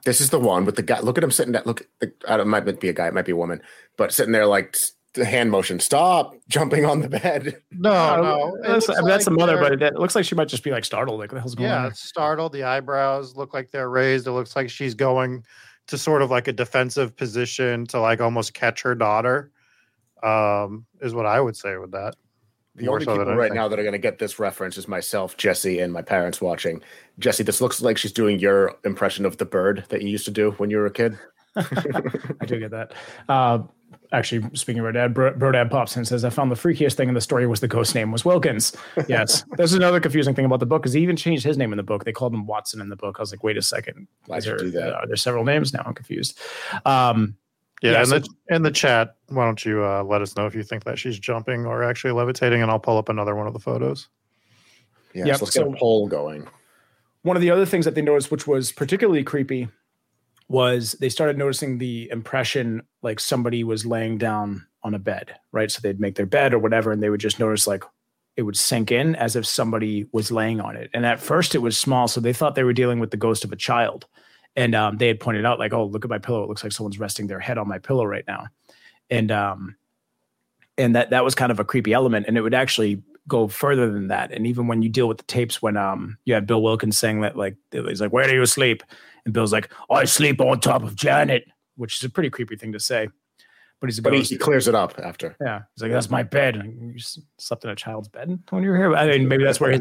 this is the one with the guy. Look at him sitting there. Look, it might be a guy, it might be a woman, but sitting there like the hand motion. Stop jumping on the bed. No, no, that's, I mean, that's the mother, but it looks like she might just be like startled. Like, what the hell's going yeah, on? startled. The eyebrows look like they're raised. It looks like she's going to sort of like a defensive position to like almost catch her daughter. Um, is what I would say with that. The only so people right now that are going to get this reference is myself, Jesse, and my parents watching. Jesse, this looks like she's doing your impression of the bird that you used to do when you were a kid. I do get that. Uh, actually, speaking of dad, Dad pops and says, I found the freakiest thing in the story was the ghost name was Wilkins. Yes. this is another confusing thing about the book because he even changed his name in the book. They called him Watson in the book. I was like, wait a second. Why there, do that? Uh, there's several names now. I'm confused. Um, yeah, yeah in, so, the, in the chat, why don't you uh, let us know if you think that she's jumping or actually levitating, and I'll pull up another one of the photos. Yeah, yep, so let's so get a poll going. One of the other things that they noticed, which was particularly creepy, was they started noticing the impression like somebody was laying down on a bed, right? So they'd make their bed or whatever, and they would just notice like it would sink in as if somebody was laying on it. And at first it was small, so they thought they were dealing with the ghost of a child. And um, they had pointed out like, "Oh, look at my pillow. It looks like someone's resting their head on my pillow right now." And um, and that that was kind of a creepy element. And it would actually go further than that. And even when you deal with the tapes, when um, you had Bill Wilkins saying that, like, he's like, "Where do you sleep?" And Bill's like, "I sleep on top of Janet," which is a pretty creepy thing to say but he's a but he, he, clears it up after. Yeah, he's like, "That's my bed." And you slept in a child's bed when you were here. I mean, maybe that's where. hey,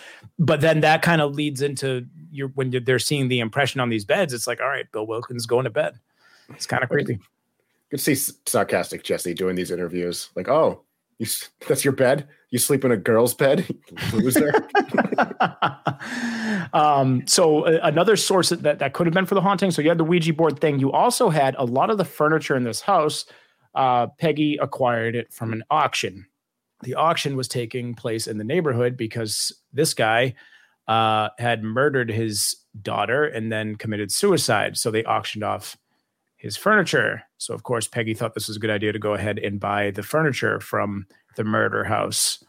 but then that kind of leads into your when they're seeing the impression on these beds. It's like, all right, Bill Wilkins going to bed. It's kind of crazy. You can see sarcastic Jesse doing these interviews. Like, oh, you, that's your bed. You sleep in a girl's bed, loser. um, so uh, another source that that could have been for the haunting. So you had the Ouija board thing. You also had a lot of the furniture in this house. Uh, Peggy acquired it from an auction. The auction was taking place in the neighborhood because this guy uh, had murdered his daughter and then committed suicide. So they auctioned off his furniture. So, of course, Peggy thought this was a good idea to go ahead and buy the furniture from the murder house.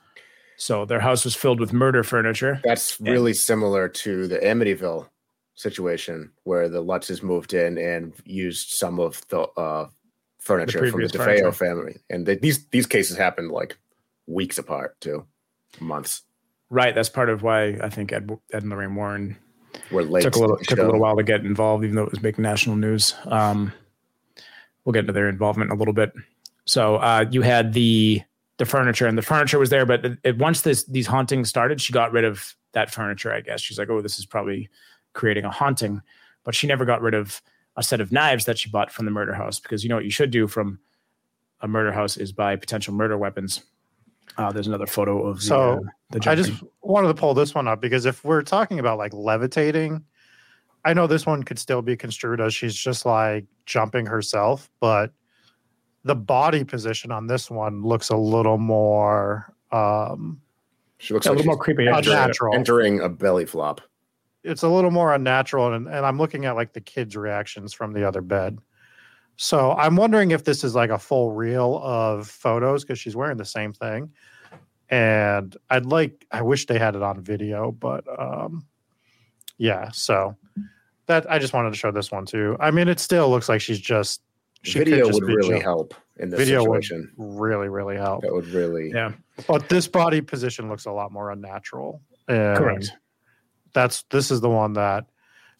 So, their house was filled with murder furniture. That's really and, similar to the Amityville situation where the Lutzes moved in and used some of the uh, furniture the from the DeFeo furniture. family. And they, these these cases happened like weeks apart, too, months. Right. That's part of why I think Ed, Ed and Lorraine Warren We're late. took a little took a little while to get involved, even though it was making national news. Um, we'll get into their involvement in a little bit. So uh, you had the the furniture, and the furniture was there, but it, it- once this these hauntings started, she got rid of that furniture. I guess she's like, oh, this is probably creating a haunting, but she never got rid of a set of knives that she bought from the murder house because you know what you should do from a murder house is buy potential murder weapons. Uh, there's another photo of the, So, uh, the I just wanted to pull this one up because if we're talking about like levitating, I know this one could still be construed as she's just like jumping herself, but the body position on this one looks a little more um She looks a like little more creepy. entering, Unnatural. entering a belly flop. it's a little more unnatural and, and i'm looking at like the kids reactions from the other bed so i'm wondering if this is like a full reel of photos because she's wearing the same thing and i'd like i wish they had it on video but um yeah so that i just wanted to show this one too i mean it still looks like she's just she could Video just would really jump- help in this video situation. would really really help That would really. yeah, but this body position looks a lot more unnatural and correct. that's this is the one that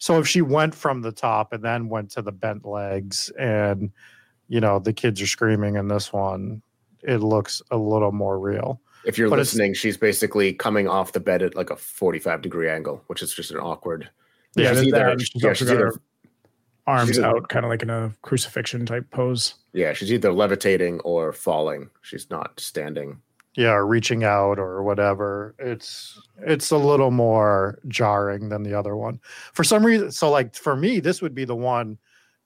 so if she went from the top and then went to the bent legs and you know the kids are screaming in this one it looks a little more real If you're But listening, she's basically coming off the bed at like a 45 degree angle, which is just an awkward. Yeah, she's either, that. She's yeah, also either her arms she's out, kind of like in a crucifixion type pose. yeah, she's either levitating or falling. She's not standing. Yeah or reaching out or whatever it's it's a little more jarring than the other one. For some reason so like for me this would be the one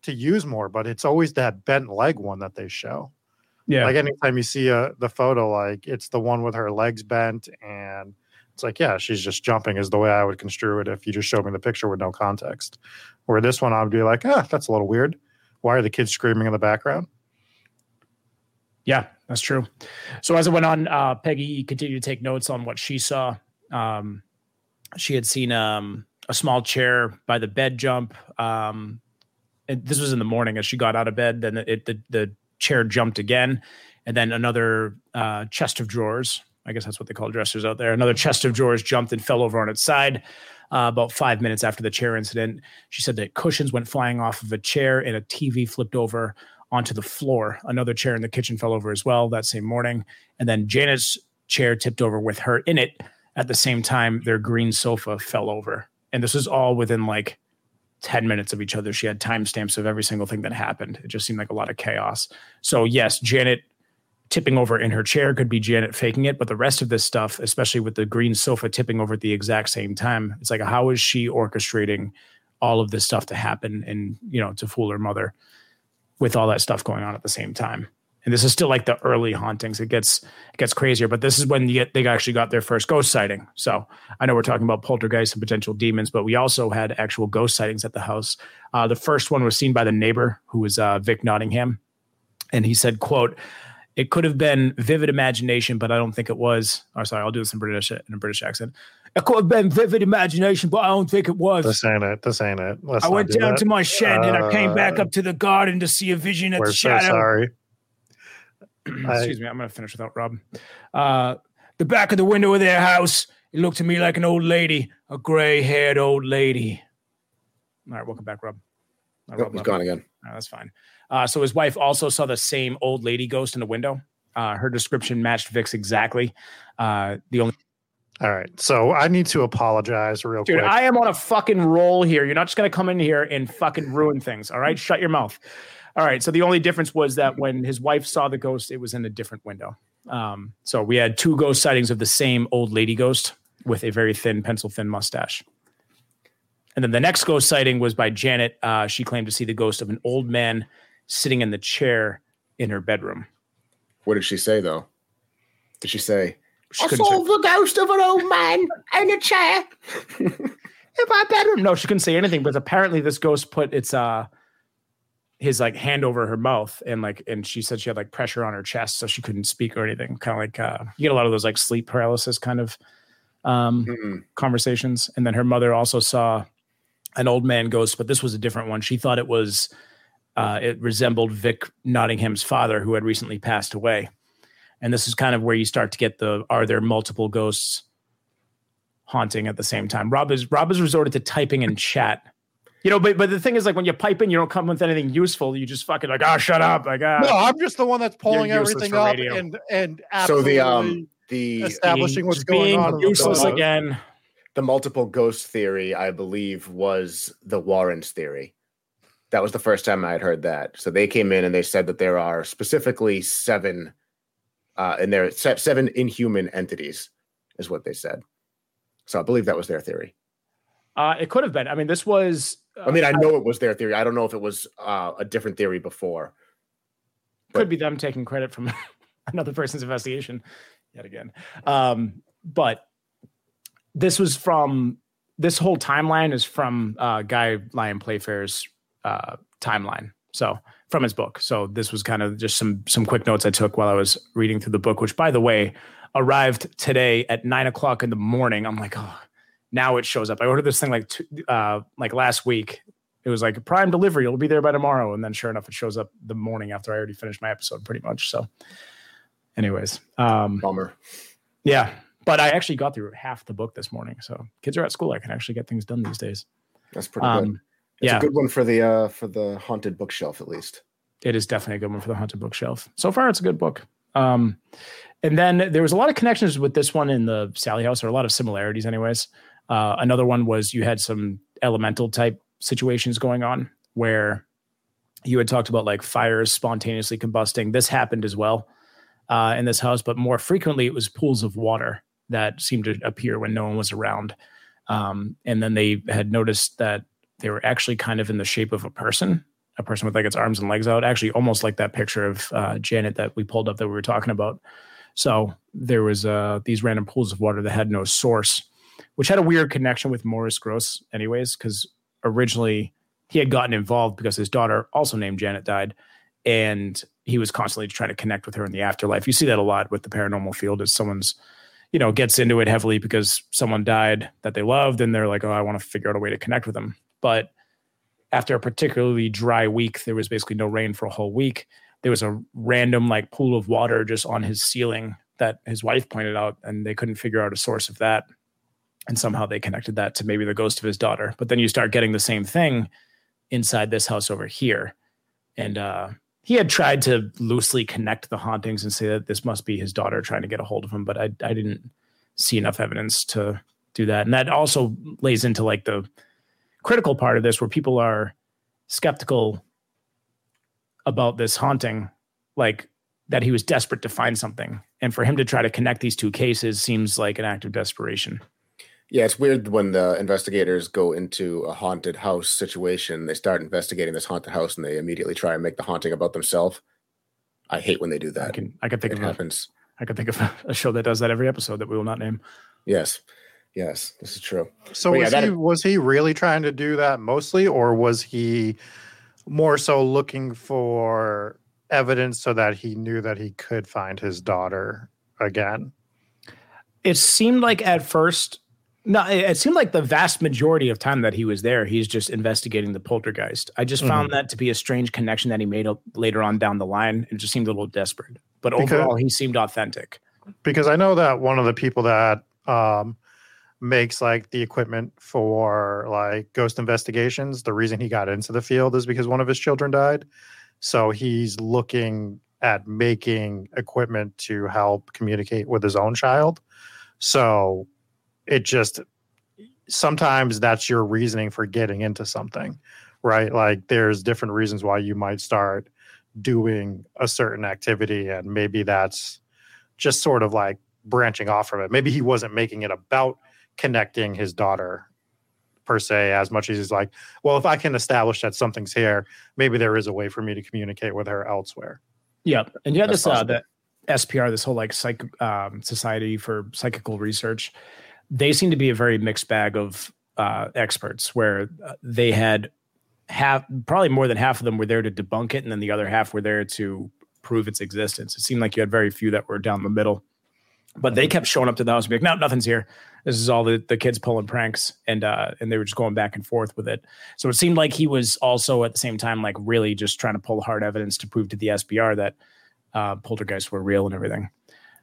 to use more but it's always that bent leg one that they show. Yeah, like anytime you see a, the photo like it's the one with her legs bent and it's like yeah she's just jumping is the way i would construe it if you just showed me the picture with no context. Where this one i'd be like ah that's a little weird. Why are the kids screaming in the background? Yeah, that's true. So as it went on, uh, Peggy continued to take notes on what she saw. Um, she had seen um, a small chair by the bed jump. Um, this was in the morning as she got out of bed. Then it, the the chair jumped again, and then another uh, chest of drawers. I guess that's what they call dressers out there. Another chest of drawers jumped and fell over on its side. Uh, about five minutes after the chair incident, she said that cushions went flying off of a chair and a TV flipped over onto the floor. Another chair in the kitchen fell over as well that same morning. And then Janet's chair tipped over with her in it. At the same time, their green sofa fell over. And this was all within like 10 minutes of each other. She had timestamps of every single thing that happened. It just seemed like a lot of chaos. So, yes, Janet tipping over in her chair could be Janet faking it, but the rest of this stuff, especially with the green sofa tipping over at the exact same time, it's like, how is she orchestrating all of this stuff to happen and, you know, to fool her mother with all that stuff going on at the same time? And this is still like the early hauntings. It gets it gets crazier, but this is when get, they actually got their first ghost sighting. So I know we're talking about poltergeists and potential demons, but we also had actual ghost sightings at the house. Uh, the first one was seen by the neighbor, who was uh, Vic Nottingham, and he said, "quote It could have been vivid imagination, but I don't think it was." Or sorry, I'll do this in British in a British accent. It could have been vivid imagination, but I don't think it was. this ain't it this ain't it Let's I went do down that. to my shed and I came back Uh, up to the garden to see a vision at we're the so shadow. sorry I- Excuse me, I'm going to finish without Rob. Uh, the back of the window of their house, it looked to me like an old lady, a gray haired old lady. All right, welcome back, Rob. Uh, Oh, Rob he's left. gone again. Uh, that's fine. Uh, so his wife also saw the same old lady ghost in the window. Uh, her description matched Vic's exactly. Uh, the only all right so i need to apologize real dude, quick I am on a fucking roll here. You're not just gonna come in here and fucking ruin things. All right, shut your mouth. All right. So the only difference was that when his wife saw the ghost, it was in a different window. Um, so we had two ghost sightings of the same old lady ghost with a very thin, pencil thin mustache. And then the next ghost sighting was by Janet. Uh, she claimed to see the ghost of an old man sitting in the chair in her bedroom. What did she say though? Did she say, She I saw the ghost of an old man in a chair? in my bedroom. No, she couldn't say anything. But apparently, this ghost put its uh his like hand over her mouth and like and she said she had like pressure on her chest so she couldn't speak or anything kind of like uh you get a lot of those like sleep paralysis kind of um Mm-mm. conversations and then her mother also saw an old man ghost but this was a different one she thought it was uh it resembled vic nottingham's father who had recently passed away and this is kind of where you start to get the are there multiple ghosts haunting at the same time. Rob is Rob has resorted to typing in chat. You know, but but the thing is, like when you pipe in, you don't come with anything useful. You just fucking like, oh, shut up, like, ah. No, I'm just the one that's pulling everything up radio. and and So the um the establishing what's going being on. in the useless again. the multiple ghost theory, I believe, was the Warrens theory. That was the first time I had heard that. So they came in and they said that there are specifically seven, uh, and there se- seven inhuman entities, is what they said. So I believe that was their theory. Uh, it could have been. I mean, this was. I mean, I know it was their theory. I don't know if it was uh, a different theory before. could be them taking credit from another person's investigation yet again. Um, but this was from this whole timeline is from uh, Guy Lyon Playfair's uh, timeline. So from his book. So this was kind of just some some quick notes I took while I was reading through the book, which by the way arrived today at nine o'clock in the morning. I'm like, oh, now it shows up. I ordered this thing like two, uh, like last week. It was like prime delivery. It'll be there by tomorrow, and then sure enough, it shows up the morning after I already finished my episode, pretty much. So, anyways, um, Bummer. yeah. But I actually got through half the book this morning. So kids are at school. I can actually get things done these days. That's pretty good. It's yeah, a good one for the uh, for the haunted bookshelf, at least. it is definitely a good one for the haunted bookshelf. So far, it's a good book. Um, and then there was a lot of connections with this one in the Sallie House, or a lot of similarities, anyways. Uh, another one was you had some elemental type situations going on where you had talked about like fires spontaneously combusting. This happened as well uh, in this house, but more frequently it was pools of water that seemed to appear when no one was around. Um, and then they had noticed that they were actually kind of in the shape of a person, a person with like its arms and legs out, actually almost like that picture of uh, Janet that we pulled up that we were talking about. So there was uh, these random pools of water that had no source, which had a weird connection with Maurice Grosse, anyways, because originally he had gotten involved because his daughter, also named Janet, died, and he was constantly trying to connect with her in the afterlife. You see that a lot with the paranormal field, as someone's you know gets into it heavily because someone died that they loved, and they're like, oh, I want to figure out a way to connect with them. But after a particularly dry week, there was basically no rain for a whole week. There was a random like pool of water just on his ceiling that his wife pointed out, and they couldn't figure out a source of that. And somehow they connected that to maybe the ghost of his daughter. But then you start getting the same thing inside this house over here. And uh, he had tried to loosely connect the hauntings and say that this must be his daughter trying to get a hold of him, but I, I didn't see enough evidence to do that. And that also lays into like the critical part of this where people are skeptical about this haunting, like that he was desperate to find something. And for him to try to connect these two cases seems like an act of desperation. Yeah, it's weird when the investigators go into a haunted house situation. They start investigating this haunted house and they immediately try and make the haunting about themselves. I hate when they do that. I can I can think it of happens. I can think of a, a show that does that every episode that we will not name. Yes, yes, this is true. So But yeah, was that- he was he really trying to do that mostly, or was he more so looking for evidence so that he knew that he could find his daughter again? It seemed like at first no, it it seemed like the vast majority of time that he was there, he's just investigating the poltergeist. I just found that to be a strange connection that he made later on down the line. It just seemed a little desperate. But Because- overall, he seemed authentic. Because I know that one of the people that um, makes like the equipment for like ghost investigations, the reason he got into the field is because one of his children died. So he's looking at making equipment to help communicate with his own child. So it just sometimes that's your reasoning for getting into something, right? Like there's different reasons why you might start doing a certain activity, and maybe that's just sort of like branching off from it. Maybe he wasn't making it about connecting his daughter per se as much as he's like, well, if I can establish that something's here, maybe there is a way for me to communicate with her elsewhere. Yep. And you had That's this uh, the SPR, this whole like psych um, society for psychical research. They seem to be a very mixed bag of uh, experts, where uh, they had half, probably more than half of them were there to debunk it, and then the other half were there to prove its existence. It seemed like you had very few that were down the middle, but they kept showing up to the house and be like, "No, nothing's here. This is all the, the kids pulling pranks," and uh, and they were just going back and forth with it. So it seemed like he was also at the same time like really just trying to pull hard evidence to prove to the SPR that uh, poltergeists were real and everything.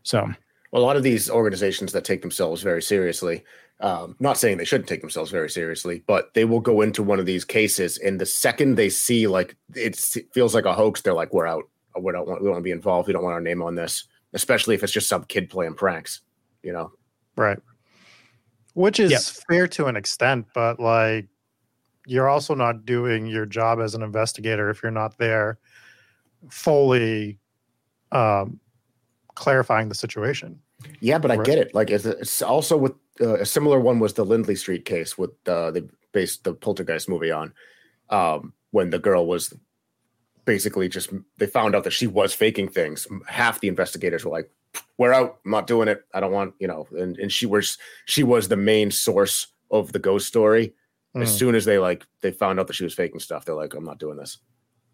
So a lot of these organizations that take themselves very seriously, um, not saying they shouldn't take themselves very seriously, but they will go into one of these cases, and the second they see like it feels like a hoax, they're like, "We're out. We don't want. We don't want to be involved. We don't want our name on this." Especially if it's just some kid playing pranks, you know. Right. Which is Yep. fair to an extent, but like you're also not doing your job as an investigator if you're not there fully um, clarifying the situation. Yeah, but I get it. Like it's, it's also with uh, a similar one was the Lindley Street case with uh, they based the Poltergeist movie on um, when the girl was basically just they found out that she was faking things. Half the investigators were like, "We're out. I'm not doing it. I don't want you know." And and she was she was the main source of the ghost story. As Mm. soon as they like they found out that she was faking stuff, they're like, "I'm not doing this."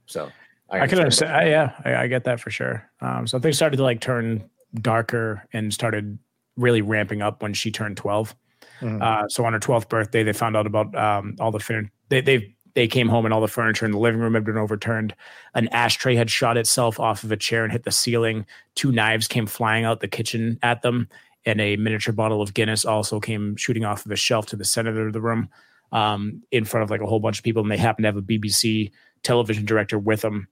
So I, can understand. I, yeah, I, I get that for sure. Um, so things started to like turn darker and started really ramping up when she turned 12. Mhm. Uh, so on her 12th birthday, they found out about um, all the furniture. They, they they came home and all the furniture in the living room had been overturned. An ashtray had shot itself off of a chair and hit the ceiling. Two knives came flying out the kitchen at them, and a miniature bottle of Guinness also came shooting off of a shelf to the center of the room, um, in front of like a whole bunch of people. And they happened to have a BBC television director with them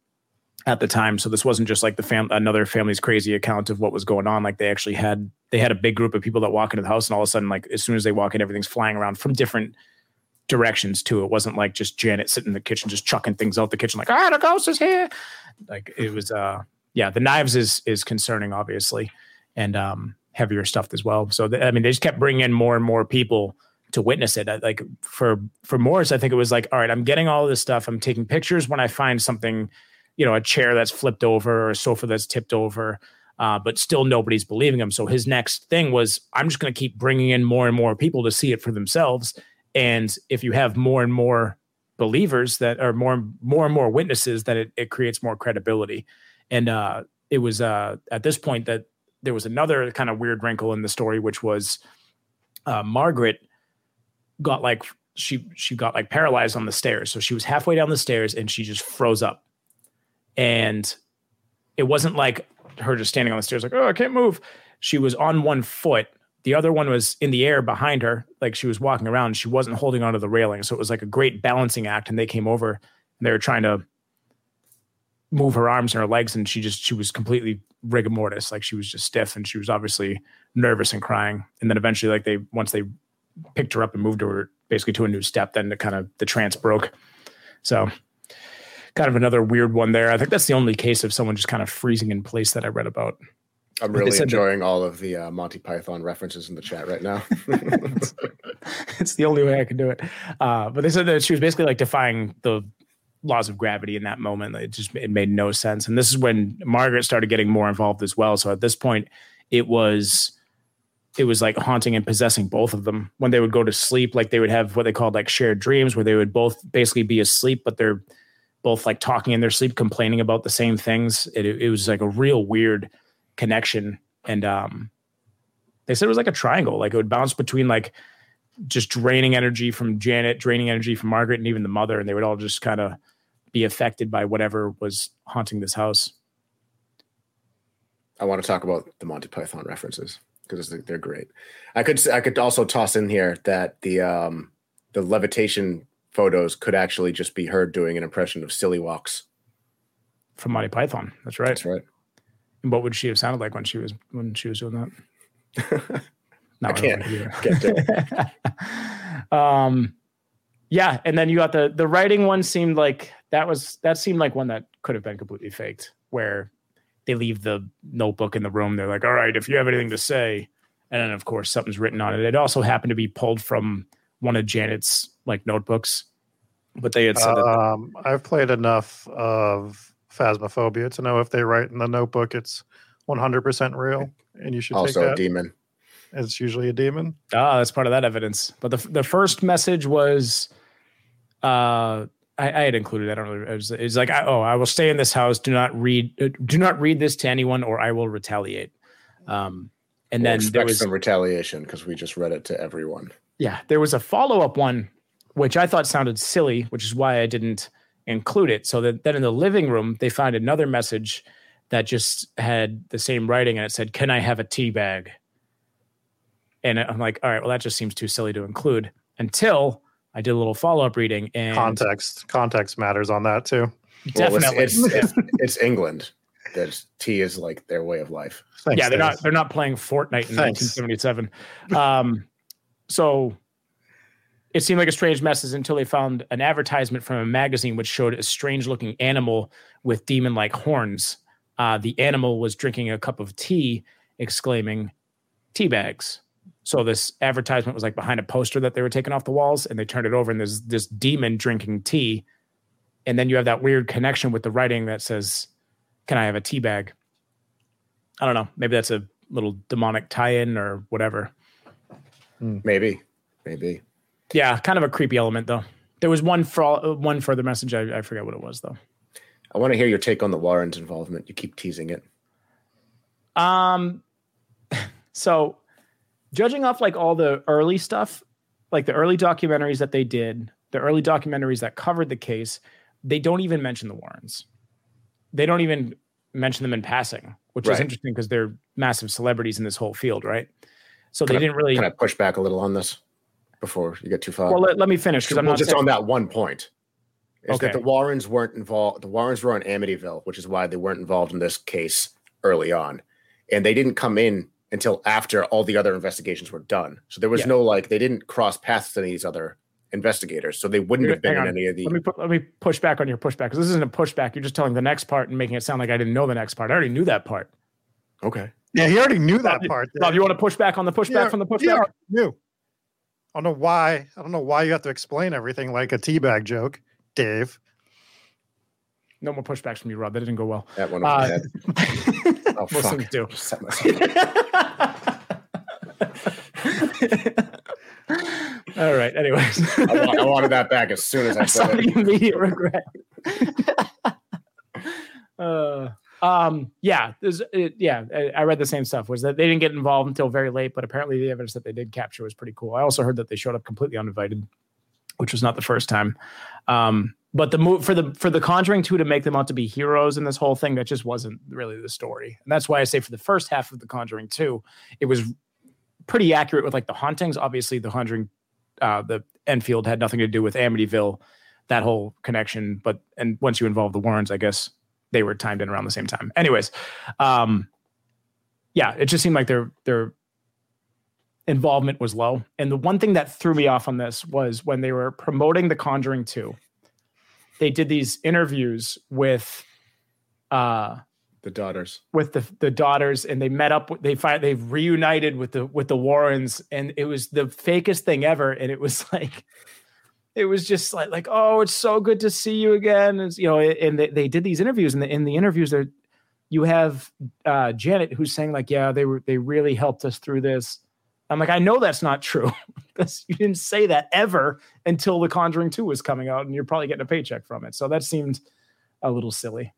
at the time. So this wasn't just like the fam another family's crazy account of what was going on. Like they actually had they had a big group of people that walk into the house, and all of a sudden, like as soon as they walk in, everything's flying around from different directions too. It wasn't like just Janet sitting in the kitchen just chucking things out the kitchen, like ah, the ghost is here. Like it was, uh, yeah. The knives is is concerning, obviously, and um, heavier stuff as well. So th- I mean, they just kept bringing in more and more people to witness it. I- Like for for Maurice, I think it was like, all right, I'm getting all this stuff. I'm taking pictures when I find something, you know, a chair that's flipped over or a sofa that's tipped over. Uh, but still, nobody's believing him. So his next thing was, I'm just going to keep bringing in more and more people to see it for themselves. And if you have more and more believers that are more more and more witnesses, that it, it creates more credibility. And uh, it was uh, at this point that there was another kind of weird wrinkle in the story, which was uh, Margaret got like she she got like paralyzed on the stairs. So she was halfway down the stairs and she just froze up. And it wasn't like her just standing on the stairs like, "Oh, I can't move." She was on one foot. The other one was in the air behind her, like she was walking around. She wasn't holding onto the railing, so it was like a great balancing act. And they came over and they were trying to move her arms and her legs, and she just she was completely rigor mortis, like she was just stiff, and she was obviously nervous and crying. And then eventually, like they once they picked her up and moved her basically to a new step, then the kind of the trance broke. So kind of another weird one there. I think that's the only case of someone just kind of freezing in place that I read about. I'm really enjoying all of the uh, Monty Python references in the chat right now. it's the only way I can do it. Uh, but they said that she was basically like defying the laws of gravity in that moment. It just it made no sense. And this is when Margaret started getting more involved as well. So at this point, it was it was like haunting and possessing both of them. When they would go to sleep, like they would have what they called like shared dreams, where they would both basically be asleep, but they're both like talking in their sleep, complaining about the same things. It, it was like a real weird connection. And um, they said it was like a triangle. Like it would bounce between like just draining energy from Janet, draining energy from Margaret, and even the mother, and they would all just kind of be affected by whatever was haunting this house. I want to talk about the Monty Python references because they're great. I could I could also toss in here that the um the levitation photos could actually just be her doing an impression of Silly Walks. From Monty Python. That's right. That's right. And what would she have sounded like when she was when she was doing that? No, I can't- don't know can't do um, yeah, and then you got the the writing one seemed like that was that seemed like one that could have been completely faked, where they leave the notebook in the room. They're like, "All right, if you have anything to say," and then of course something's written on it. It also happened to be pulled from one of Janet's like notebooks, but they had said that Um, I've played enough of Phasmophobia to know if they write in the notebook it's 100% real, and you should Also take a demon. It's usually a demon. Ah, that's part of that evidence. But the the first message was, uh, I, I had included. I don't know. It was, it was like, I, oh, I will stay in this house. Do not read. uh, Do not read this to anyone, or I will retaliate. Um, and We'll then there was some retaliation because we just read it to everyone. yeah, there was a follow up one, which I thought sounded silly, which is why I didn't include it. So that then in the living room, they find another message that just had the same writing and it said, "Can I have a tea bag?" And I'm like, all right, well, that just seems too silly to include until I did a little follow up reading and Context context matters on that too. Well, it's- definitely. it's, it's, it's England. That tea is like their way of life. Thanks, yeah, they're Dave. not they're not playing Fortnite in Thanks. 1977. Um, so it seemed like a strange message until they found an advertisement from a magazine which showed a strange looking animal with demon like horns. Uh, the animal was drinking a cup of tea, exclaiming, "Tea bags." So this advertisement was like behind a poster that they were taking off the walls, and they turned it over, and there's this demon drinking tea, and then you have that weird connection with the writing that says, "Can I have a tea bag?" I don't know. Maybe that's a little demonic tie-in or whatever. Maybe, maybe. Yeah, kind of a creepy element though. There was one for one further message. I, I forget what it was though. I want to hear your take on the Warrens' involvement. You keep teasing it. Um, so judging off like all the early stuff, like the early documentaries that they did, the early documentaries that covered the case, they don't even mention the Warrens. They don't even mention them in passing, which is interesting because they're massive celebrities in this whole field, right? So Can they I- didn't really. Can I push back a little on this before you get too far? well, let, let me finish because I'm well, not just saying- on that one point. Is Okay. that the Warrens weren't involved? The Warrens were on Amityville, which is why they weren't involved in this case early on, and they didn't come in until after all the other investigations were done. So there was Yeah. no like they didn't cross paths with any of these other investigators, so they wouldn't have been in on. any of the. Let me put, let me push back on your pushback because this isn't a pushback. You're just telling the next part and making it sound like I didn't know the next part. I already knew that part. Okay. Yeah, he already knew that Rob, part. Rob, you want to push back on the pushback Yeah, from the pushback? already knew. I don't know why. I don't know why you have to explain everything like a teabag joke, Dave. No more pushbacks from you, Rob. That didn't go well. That one Uh, over the. Oh Most fuck! things do. All right. Anyways, I, wa- I wanted that back as soon as I I saw said the it. immediate regret. uh, um, yeah, there's, it, yeah, I, I read the same stuff. Was that they didn't get involved until very late, but apparently the evidence that they did capture was pretty cool. I also heard that they showed up completely uninvited, which was not the first time. Um, but the move for the for the Conjuring two to make them out to be heroes in this whole thing that just wasn't really the story, and that's why I say for the first half of the Conjuring two, it was pretty accurate with like the hauntings. Obviously, the Conjuring, uh, the Enfield had nothing to do with Amityville, that whole connection. But and once you involve the Warrens, I guess they were timed in around the same time. Anyways, um, yeah, it just seemed like their their involvement was low. And the one thing that threw me off on this was when they were promoting The Conjuring 2, they did these interviews with uh The daughters. with the the daughters and they met up with- they find they've reunited with the with the Warrens and it was the fakest thing ever and it was like it was just like like oh it's so good to see you again you know and they, they did these interviews and the, in the interviews there you have uh Janet who's saying like yeah they were they really helped us through this I'm like I know that's not true because you didn't say that ever until The Conjuring 2 was coming out and you're probably getting a paycheck from it so that seemed a little silly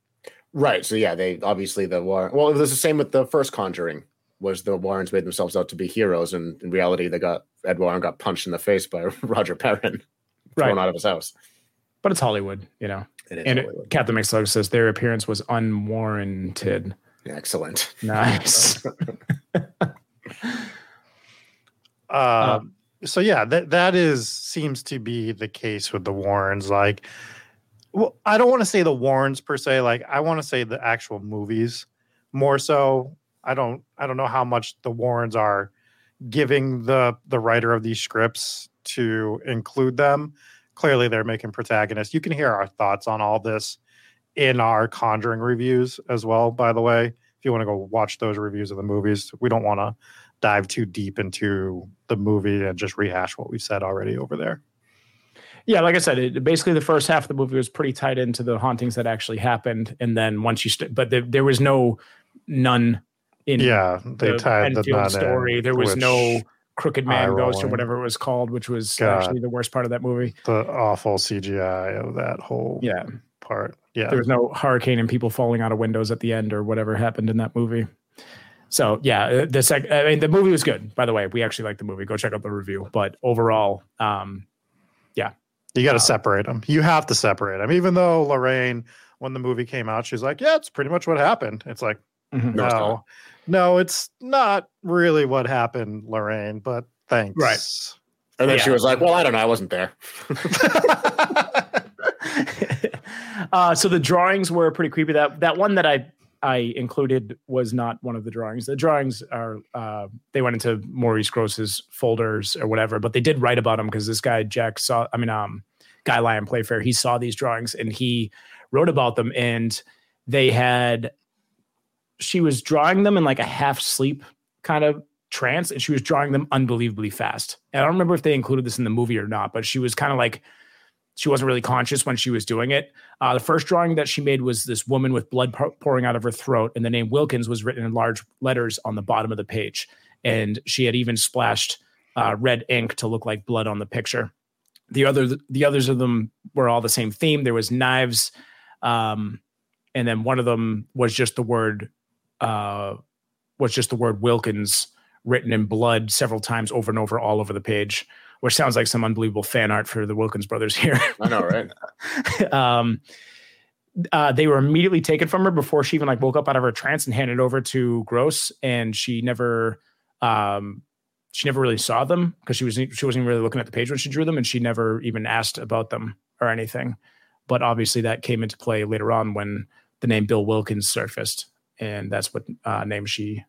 Right. So yeah, they obviously the Warren. Well, it was the same with the first Conjuring. Was the Warrens made themselves out to be heroes, and in reality, they got Ed Warren got punched in the face by Roger Perron, thrown Right. out of his house. but it's Hollywood you know It is And Hollywood. Captain McSlug says their appearance was unwarranted. Excellent. Nice. Uh, so yeah, that that is seems to be the case with the Warrens. Like, well, I don't want to say the Warrens per se. Like, I want to say the actual movies more so. I don't I don't know how much the Warrens are giving the the writer of these scripts to include them. Clearly, they're making protagonists. You can hear our thoughts on all this in our Conjuring reviews as well. By the way, if you want to go watch those reviews of the movies, we don't want to dive too deep into the movie and just rehash what we've said already over there. yeah, like I said, it, basically the first half of the movie was pretty tied into the hauntings that actually happened, and then once you, st- but there, there was no none in yeah, they the tied the Enfield nun in, story. There was which- no crooked man ghost or whatever it was called, which was God. actually the worst part of that movie. the awful CGI of that whole Yeah, part. Yeah, there was no hurricane and people falling out of windows at the end or whatever happened in that movie. So yeah, uh, the sec- I mean, the movie was good. By the way, we actually liked the movie. Go check out the review. But overall, um, yeah, you got to separate them. You have to separate them. Even though Lorraine, when the movie came out, she's like, "Yeah, it's pretty much what happened." It's like, Mhm. No, it's no, it's not really what happened, Lorraine, but thanks. Right. And then Yeah. she was like, "Well, I don't know. I wasn't there." uh, so the drawings were pretty creepy. That that one that I I included was not one of the drawings. The drawings are uh, they went into Maurice Grosse's folders or whatever, but they did write about them because this guy Jack saw. I mean, um, Guy Lyon Playfair. He saw these drawings and he wrote about them, and they had. She was drawing them in like a half sleep kind of trance, and she was drawing them unbelievably fast. And I don't remember if they included this in the movie or not, but she was kind of like she wasn't really conscious when she was doing it. Uh, the first drawing that she made was this woman with blood pour- pouring out of her throat, and the name Wilkins was written in large letters on the bottom of the page. And she had even splashed uh, red ink to look like blood on the picture. The other, the others of them were all the same theme. There was knives, um, and then one of them was just the word, uh, was just the word Wilkins written in blood several times over and over all over the page which sounds like some unbelievable fan art for the Wilkins brothers here. I know, right? um, uh, they were immediately taken from her before she even like woke up out of her trance and handed over to Grosse, and she never, um, she never really saw them because she was she wasn't really looking at the page when she drew them, and she never even asked about them or anything. But obviously, that came into play later on when the name Bill Wilkins surfaced, and that's what uh, name she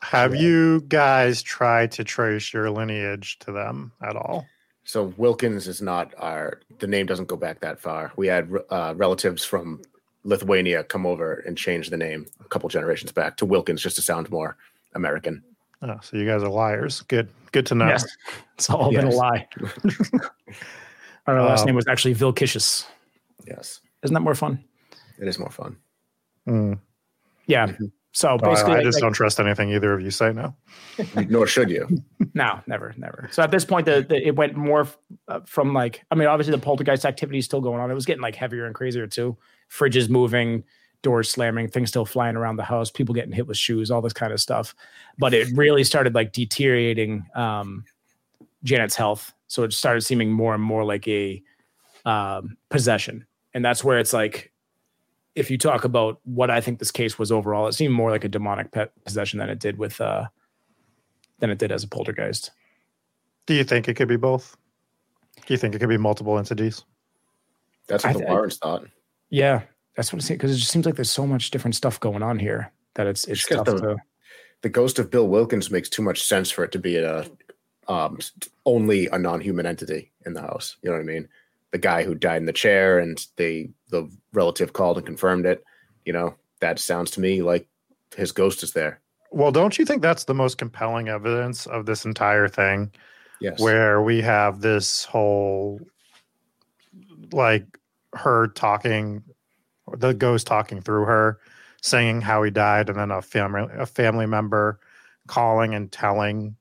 Have you guys tried to trace your lineage to them at all? So Wilkins is not our. The name doesn't go back that far. We had uh, relatives from Lithuania come over and change the name a couple generations back to Wilkins just to sound more American. Oh, so you guys are liars. Good. Good to know. Yes. It's all been a lie. Our last Um, name was actually Vilkicious. Yes, Isn't that more fun? it is more fun. Mm. Yeah. So Oh, I- basically, I, like- just like- don't trust anything either of you say now. Nor should you. No, never, never. So at this point, the, the it went more f- uh, from like, I mean, obviously the poltergeist activity is still going on. It was getting like heavier and crazier too. Fridges moving, doors slamming, things still flying around the house, people getting hit with shoes, all this kind of stuff. But it really started like deteriorating um, Janet's health. So it started seeming more and more like a um, possession, and that's where it's like, if you talk about what I think this case was overall, it seemed more like a demonic pet possession than it did with uh, than it did as a poltergeist. Do you think it could be both? Do you think it could be multiple entities? That's I what the th- Warrens thought. Yeah, that's what it seems because it just seems like there's so much different stuff going on here that it's it's tough the- to. The ghost of Bill Wilkins makes too much sense for it to be a um, only a non-human entity in the house. You know what I mean? The guy who died in the chair, and they the relative called and confirmed it. You know that sounds to me like his ghost is there. Well, don't you think that's the most compelling evidence of this entire thing? Yes. Where we have this whole, like, her talking, the ghost talking through her, saying how he died, and then a family a family member calling and telling,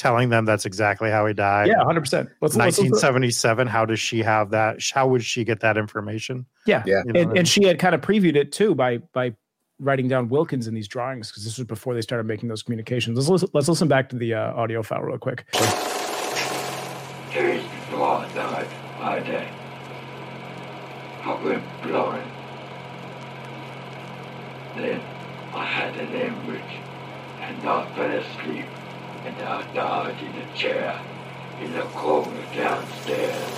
telling them that's exactly how he died. Yeah, hundred percent. Let's, let's, let's 1977. How does she have that? How would she get that information? yeah, Yeah. You know and, and she had kind of previewed it too by by writing down Wilkins in these drawings because this was before they started making those communications. Let's listen, let's listen back to the uh, audio file real quick. Days before I died, I did. I went blind. Then I had an hemorrhage and I fell asleep and I died in a chair in the corner downstairs.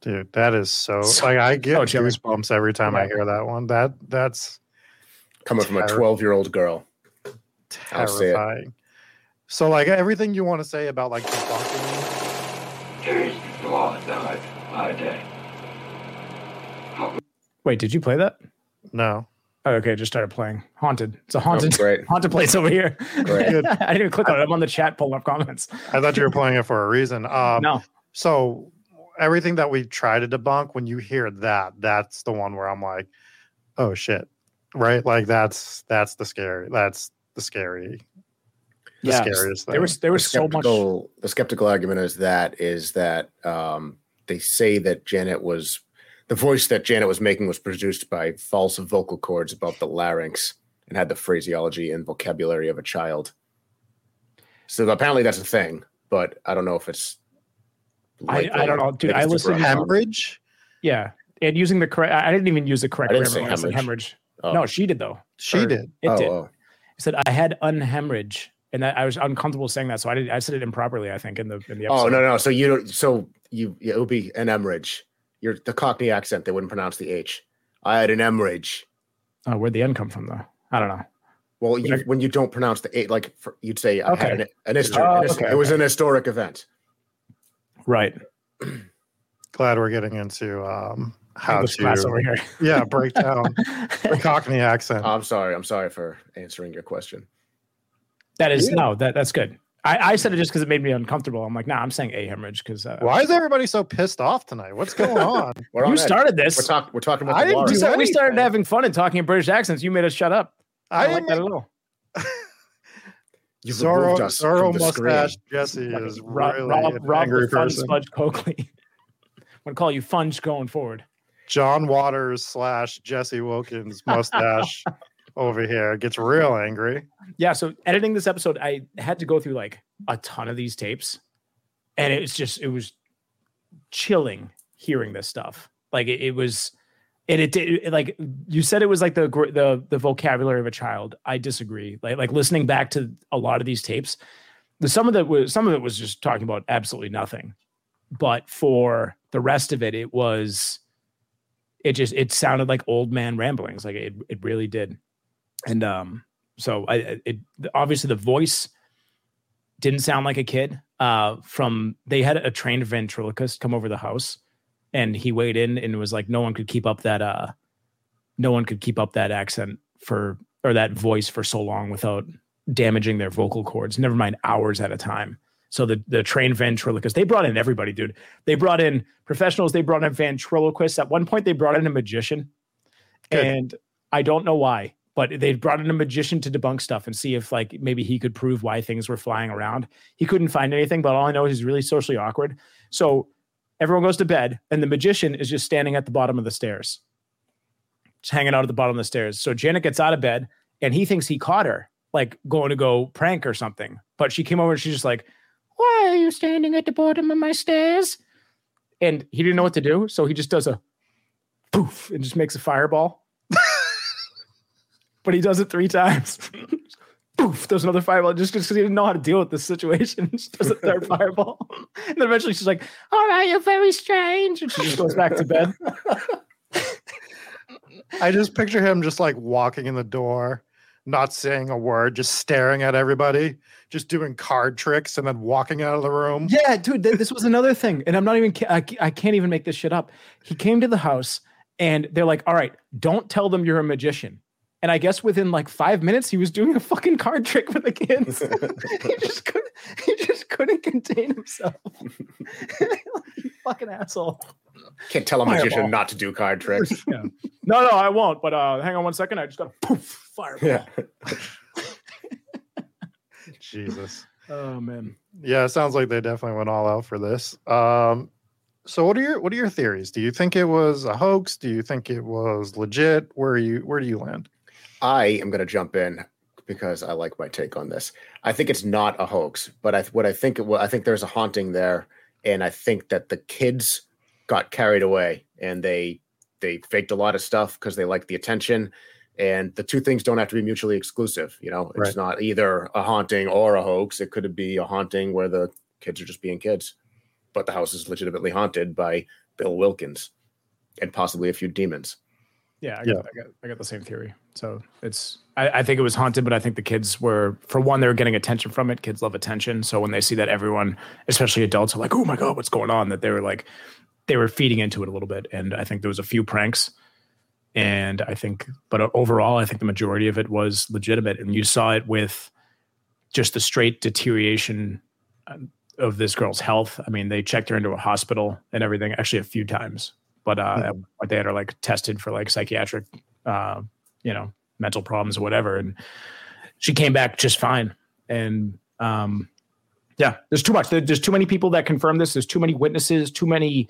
Dude, that is so, So- like I get so chilling. goosebumps every time I hear that one. That that's Coming from a 12 year old girl. I'll say it. terrifying. So like everything you want to say about like debunking Days before I died, I did. Wait, did you play that? no. Oh, okay, it just started playing. Haunted. It's a haunted. great. Haunted place over here. Great. I didn't even click on it. I'm on the chat pulling up comments. I thought you were playing it for a reason. Um no. so everything that we try to debunk, when you hear that, that's the one where I'm like, oh shit. Right? Like that's that's the scary that's the scary the Yeah, scariest thing. There was there The was so much. the skeptical argument is that is that um, they say that Janet was the voice that Janet was making was produced by false vocal cords above the larynx and had the phraseology and vocabulary of a child. So apparently that's a thing, but I don't know if it's. I, I don't know, dude. I it's listened. super hemorrhage. Yeah, and using the correct. I I didn't even use the correct I didn't grammar. say when I said hemorrhage. Oh. No, she did though. She Or did. It oh, did. oh. It said I had unhemorrhage, and that I was uncomfortable saying that, so I did. I said it improperly. I think in the in the oh, episode. Oh no, no. So you don't. So you yeah, it would be an hemorrhage. You're the Cockney accent. They wouldn't pronounce the H. I had an hemorrhage. Oh, where'd the N come from though? I don't know. Well, you, when you don't pronounce the A, like for, you'd say I had an, an history. Oh, an his- okay, it was okay. an historic event. Right. Glad we're getting into um, how English class over to here. yeah break down the Cockney accent. I'm sorry. I'm sorry for answering your question. That is no. That that's good. I, I said it just because it made me uncomfortable. I'm like, nah, I'm saying a hemorrhage because uh, Why is everybody so pissed off tonight? What's going on? We're on you edge. started this. We're, talk, we're talking about I the didn't Walrus. we, do started, we started having fun and talking in British accents. You made us shut up. I, I don't like that at didn't. all. You've Zorro, us Zorro from screen. mustache Jesse Like, is Rob, really Rob, an Rob angry the fun person. Spudge Coakley. I'm gonna call you Funge going forward. John Waters slash Jesse Wilkins mustache over here gets real angry. Yeah. So editing this episode, I had to go through like a ton of these tapes, and it's just it was chilling hearing this stuff. Like it, it was, and it did like you said it was like the the the vocabulary of a child. I disagree. Like like listening back to a lot of these tapes, the some of that was some of it was just talking about absolutely nothing, but for the rest of it, it was. It just it sounded like old man ramblings, like it it really did, and um so I it obviously the voice didn't sound like a kid. Uh, from they had a trained ventriloquist come over the house, and he weighed in and was like, no one could keep up that uh, no one could keep up that accent for or that voice for so long without damaging their vocal cords. Never mind hours at a time. So the the trained ventriloquist, they brought in everybody, dude. They brought in professionals. They brought in ventriloquists. At one point, they brought in a magician, Good. and I don't know why, but they brought in a magician to debunk stuff and see if like maybe he could prove why things were flying around. He couldn't find anything, but all I know is he's really socially awkward. So everyone goes to bed, and the magician is just standing at the bottom of the stairs, just hanging out at the bottom of the stairs. So Janet gets out of bed, and he thinks he caught her, like going to go prank or something. But she came over and she's just like, "Why are you standing at the bottom of my stairs?" And he didn't know what to do, so he just does a poof and just makes a fireball. But he does it three times. Poof, there's another fireball just because he didn't know how to deal with this situation. He just does a third fireball. And then eventually she's like, All right, you're very strange. And she just goes back to bed. I just picture him just like walking in the door, not saying a word, just staring at everybody, just doing card tricks and then walking out of the room. Yeah, dude, th- this was another thing. And I'm not even, ki- I, ca- I can't even make this shit up. He came to the house and they're like, All right, don't tell them you're a magician. And I guess within like five minutes, he was doing a fucking card trick with the kids. he just couldn't, he just couldn't contain himself. fucking asshole. Can't tell a Fireball. magician not to do card tricks. Yeah. No, no, I won't. But uh, hang on one second. I just got a poof fireball. yeah. Jesus. Oh man. Yeah, it sounds like they definitely went all out for this. Um, so what are your what are your theories? Do you think it was a hoax? Do you think it was legit? Where are you where do you land? I am going to jump in because I like my take on this. I think it's not a hoax, but I what I think it was, I think there's a haunting there, and I think that the kids got carried away and they they faked a lot of stuff because they liked the attention. And the two things don't have to be mutually exclusive. You know, it's Right. not either a haunting or a hoax. It could be a haunting where the kids are just being kids, but the house is legitimately haunted by Bill Wilkins and possibly a few demons. Yeah, I Yeah. got, I got, I got the same theory. So it's, I, I think it was haunted, but I think the kids were, for one, they were getting attention from it. Kids love attention. So when they see that everyone, especially adults, are like, oh my God, what's going on? That they were like, they were feeding into it a little bit. And I think there was a few pranks. And I think, but overall, I think the majority of it was legitimate. And you saw it with just the straight deterioration um, of this girl's health. I mean, they checked her into a hospital and everything, actually a few times. But uh, at one point they had her like tested for like psychiatric, uh, you know, mental problems or whatever, and she came back just fine. And um, yeah, there's too much. There- There's too many people that confirm this. There's too many witnesses. Too many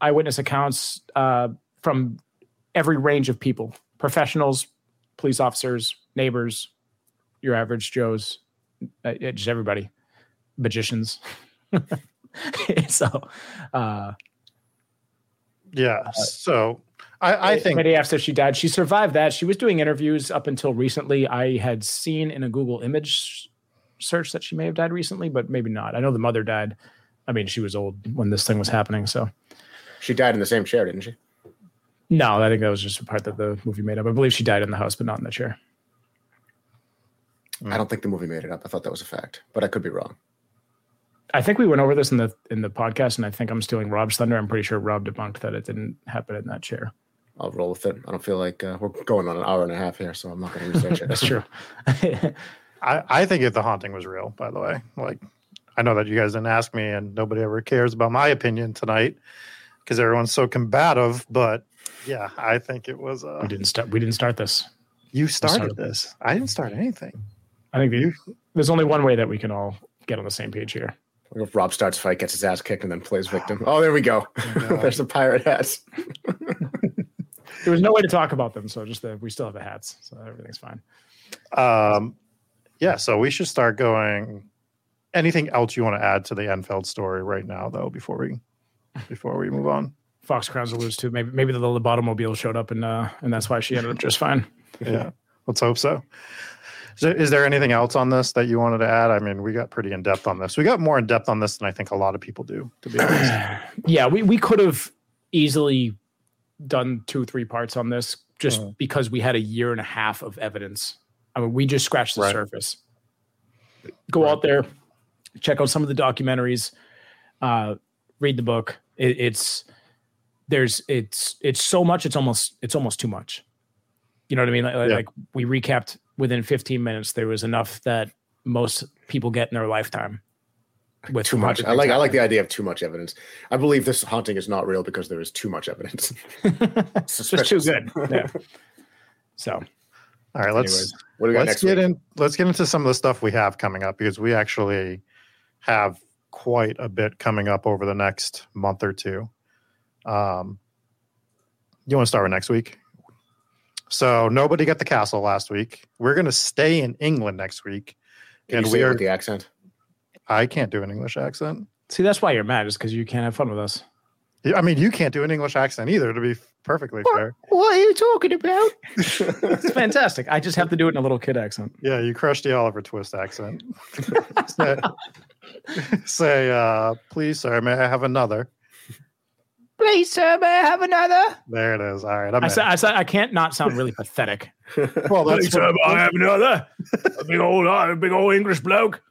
eyewitness accounts uh, from every range of people: professionals, police officers, neighbors, your average Joes, uh, just everybody, magicians. so, uh, Yeah. Uh, so I, I think Maybe after she died, she survived that. She was doing interviews up until recently. I had seen in a Google image search that she may have died recently, but maybe not. I know the mother died. I mean, she was old when this thing was happening. So She died in the same chair, didn't she? no, I think that was just a part that the movie made up. I believe she died in the house, but not in the chair. I don't think the movie made it up. I thought that was a fact, but I could be wrong. I think we went over this in the in the podcast, and I think I'm stealing Rob's thunder. I'm pretty sure Rob debunked that it didn't happen in that chair. I'll roll with it. I don't feel like uh, we're going on an hour and a half here, so I'm not going to research it. That's true. I, I think if the haunting was real, by the way. Like I know that you guys didn't ask me and nobody ever cares about my opinion tonight because everyone's so combative, but yeah, I think it was uh we didn't start. We didn't start this. you started started this. I didn't start anything. I think the, there's only one way that we can all get on the same page here. What if Rob starts fight, gets his ass kicked, and then plays victim? Oh, there we go. There's the pirate hats. There was no way to talk about them, so just that we still have the hats, so everything's fine. Um yeah, so we should start going anything else you want to add to the Enfield story right now though before we before we move on. Fox Crowns alludes to maybe maybe the little Lobotomobile showed up and uh, and that's why she ended up just fine. yeah let's hope so is there, is there anything else on this that you wanted to add i mean we got pretty in depth on this we got more in depth on this than i think a lot of people do to be honest yeah, we, we could have easily done two, three parts on this just Mhm. because we had a year and a half of evidence. I mean, we just scratched the Right. surface. Go out there, check out some of the documentaries, uh, read the book. It, it's there's it's it's so much. It's almost it's almost too much. You know what I mean? Like, Yeah. like we recapped within 15 minutes. There was enough that most people get in their lifetime. With Too much. I like. I like the idea of too much evidence. I believe this haunting is not real because there is too much evidence. It's just too good. Yeah. So all right let's Anyways, what do we got let's next get week? in let's get into some of the stuff we have coming up because we actually have quite a bit coming up over the next month or two um you want to start with next week so nobody got the castle last week we're going to stay in england next week Can and you we say it are with the accent. i can't do an english accent see, that's why you're mad, is because you can't have fun with us. Yeah, I mean, you can't do an English accent either, to be perfectly fair. What are you talking about? it's fantastic. I just have to do it in a little kid accent. Yeah, you crushed the Oliver Twist accent. say, say uh, please, sir, may I have another? Please, sir, may I have another? There it is. All right. I'm I in. said, I said, I can't not sound really pathetic. well, that's Please, sir, may I have another? A big old, a big old English bloke.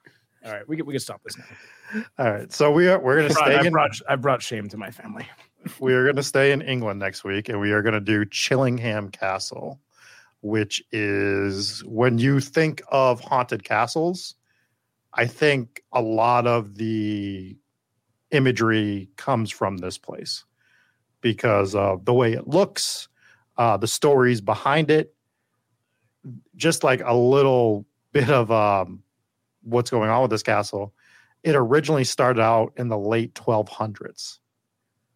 All right, we can we can stop this now. all right. So we are we're gonna Brought- stay I in brought I brought shame to my family. we are gonna stay in England next week, and we are gonna do Chillingham Castle, which is when you think of haunted castles, I think a lot of the imagery comes from this place because of the way it looks, uh, the stories behind it, just like a little bit of um, what's going on with this castle. It originally started out in the late 1200s.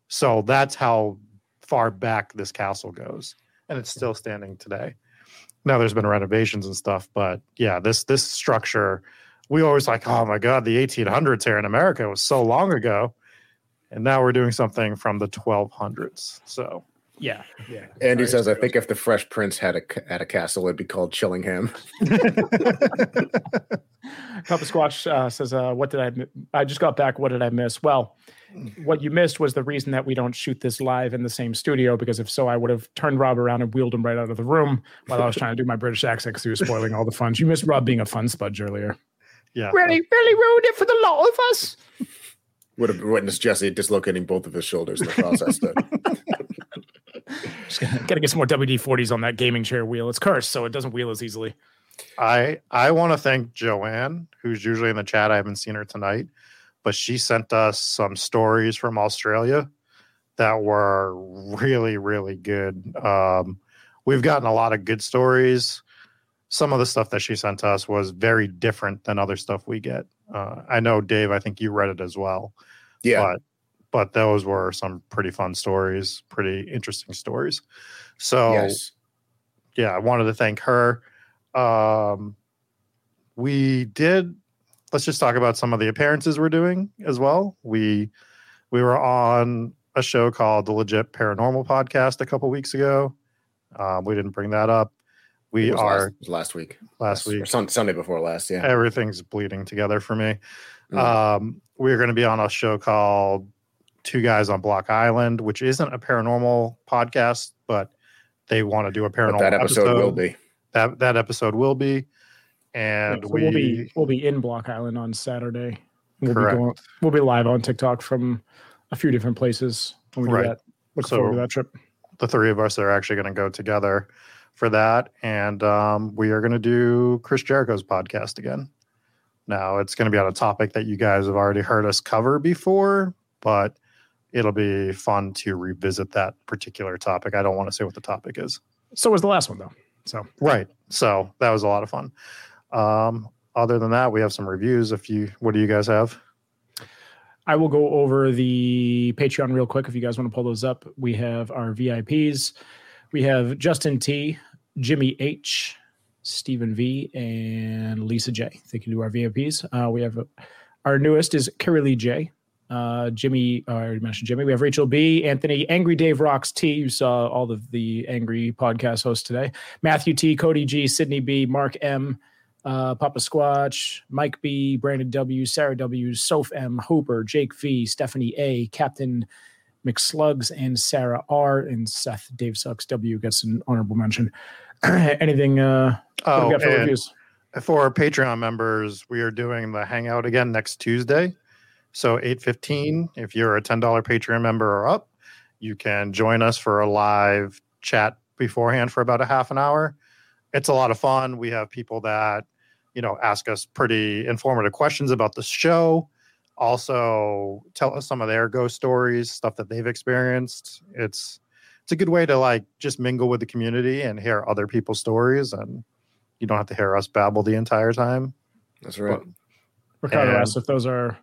So that's how far back this castle goes. And it's still standing today. Now there's been renovations and stuff, but yeah, this this structure, we always like, oh my god, the 1800s here in America was so long ago. And now we're doing something from the 1200s. So Yeah, yeah. Andy says, "I think if the Fresh Prince had a ca- had a castle, it'd be called Chillingham." Papa Squatch uh, says, uh, "What did I? mi- I just got back. What did I miss? Well, what you missed was the reason that we don't shoot this live in the same studio. Because if so, I would have turned Rob around and wheeled him right out of the room while I was trying to do my British accent because he was spoiling all the fun. You missed Rob being a fun spudge earlier. yeah. Really, really ruined it for the lot of us. Would have witnessed Jesse dislocating both of his shoulders in the process. though. Just gotta, gotta get some more WD forties on that gaming chair wheel. It's cursed, so it doesn't wheel as easily. I I want to thank Joanne, who's usually in the chat. I haven't seen her tonight, but she sent us some stories from Australia that were really really good. Um, we've gotten a lot of good stories. Some of the stuff that she sent us was very different than other stuff we get. Uh, I know Dave. I think you read it as well. yeah, but but those were some pretty fun stories, pretty interesting stories. So yes. yeah, I wanted to thank her. Um, we did. Let's just talk about some of the appearances we're doing as well. We we were on a show called the Legit Paranormal Podcast a couple weeks ago. Um, we didn't bring that up. We It was are last, last week. last Or week. Sun, Sunday before last. Yeah. Everything's bleeding together for me. Mm. Um, we're going to be on a show called Two Guys on Block Island, which isn't a paranormal podcast, but they want to do a But paranormal that episode, will be. That that episode will be, Yeah, and so we will be we'll be in Block Island on Saturday. We'll Correct. be going, we'll be live on TikTok from a few different places when we do Right. that. Look So- forward to that trip. the three of us are actually going to go together for that, and um, we are going to do Chris Jericho's podcast again. Now it's going to be on a topic that you guys have already heard us cover before, but it'll be fun to revisit that particular topic. I don't want to say what the topic is. So was the last one though. So Right. So that was a lot of fun. Um, other than that, we have some reviews. If you, what do you guys have? I will go over the Patreon real quick if you guys want to pull those up. We have our VIPs. We have Justin T, Jimmy H, Stephen V, and Lisa J. Thank you to our VIPs. Uh, we have uh, our newest is Carrie Lee J. Uh, Jimmy, uh, I already mentioned Jimmy. We have Rachel B, Anthony, Angry Dave Rocks T. You saw all of the angry podcast hosts today. Matthew T, Cody G, Sydney B, Mark M, uh, Papa Squatch, Mike B, Brandon W, Sarah W, Soph M, Hooper, Jake V, Stephanie A, Captain McSlugs, and Sarah R, and Seth Dave Sucks W gets an honorable mention. Anything uh, Oh, got for reviews? for our Patreon members, we are doing the hangout again next Tuesday. So 8:15, if you're a $10 Patreon member or up, you can join us for a live chat beforehand for about a half an hour. It's a lot of fun. We have people that, you know, ask us pretty informative questions about the show. Also tell us some of their ghost stories, stuff that they've experienced. It's it's a good way to like just mingle with the community and hear other people's stories and you don't have to hear us babble the entire time. That's right. Ricardo and- asks if those are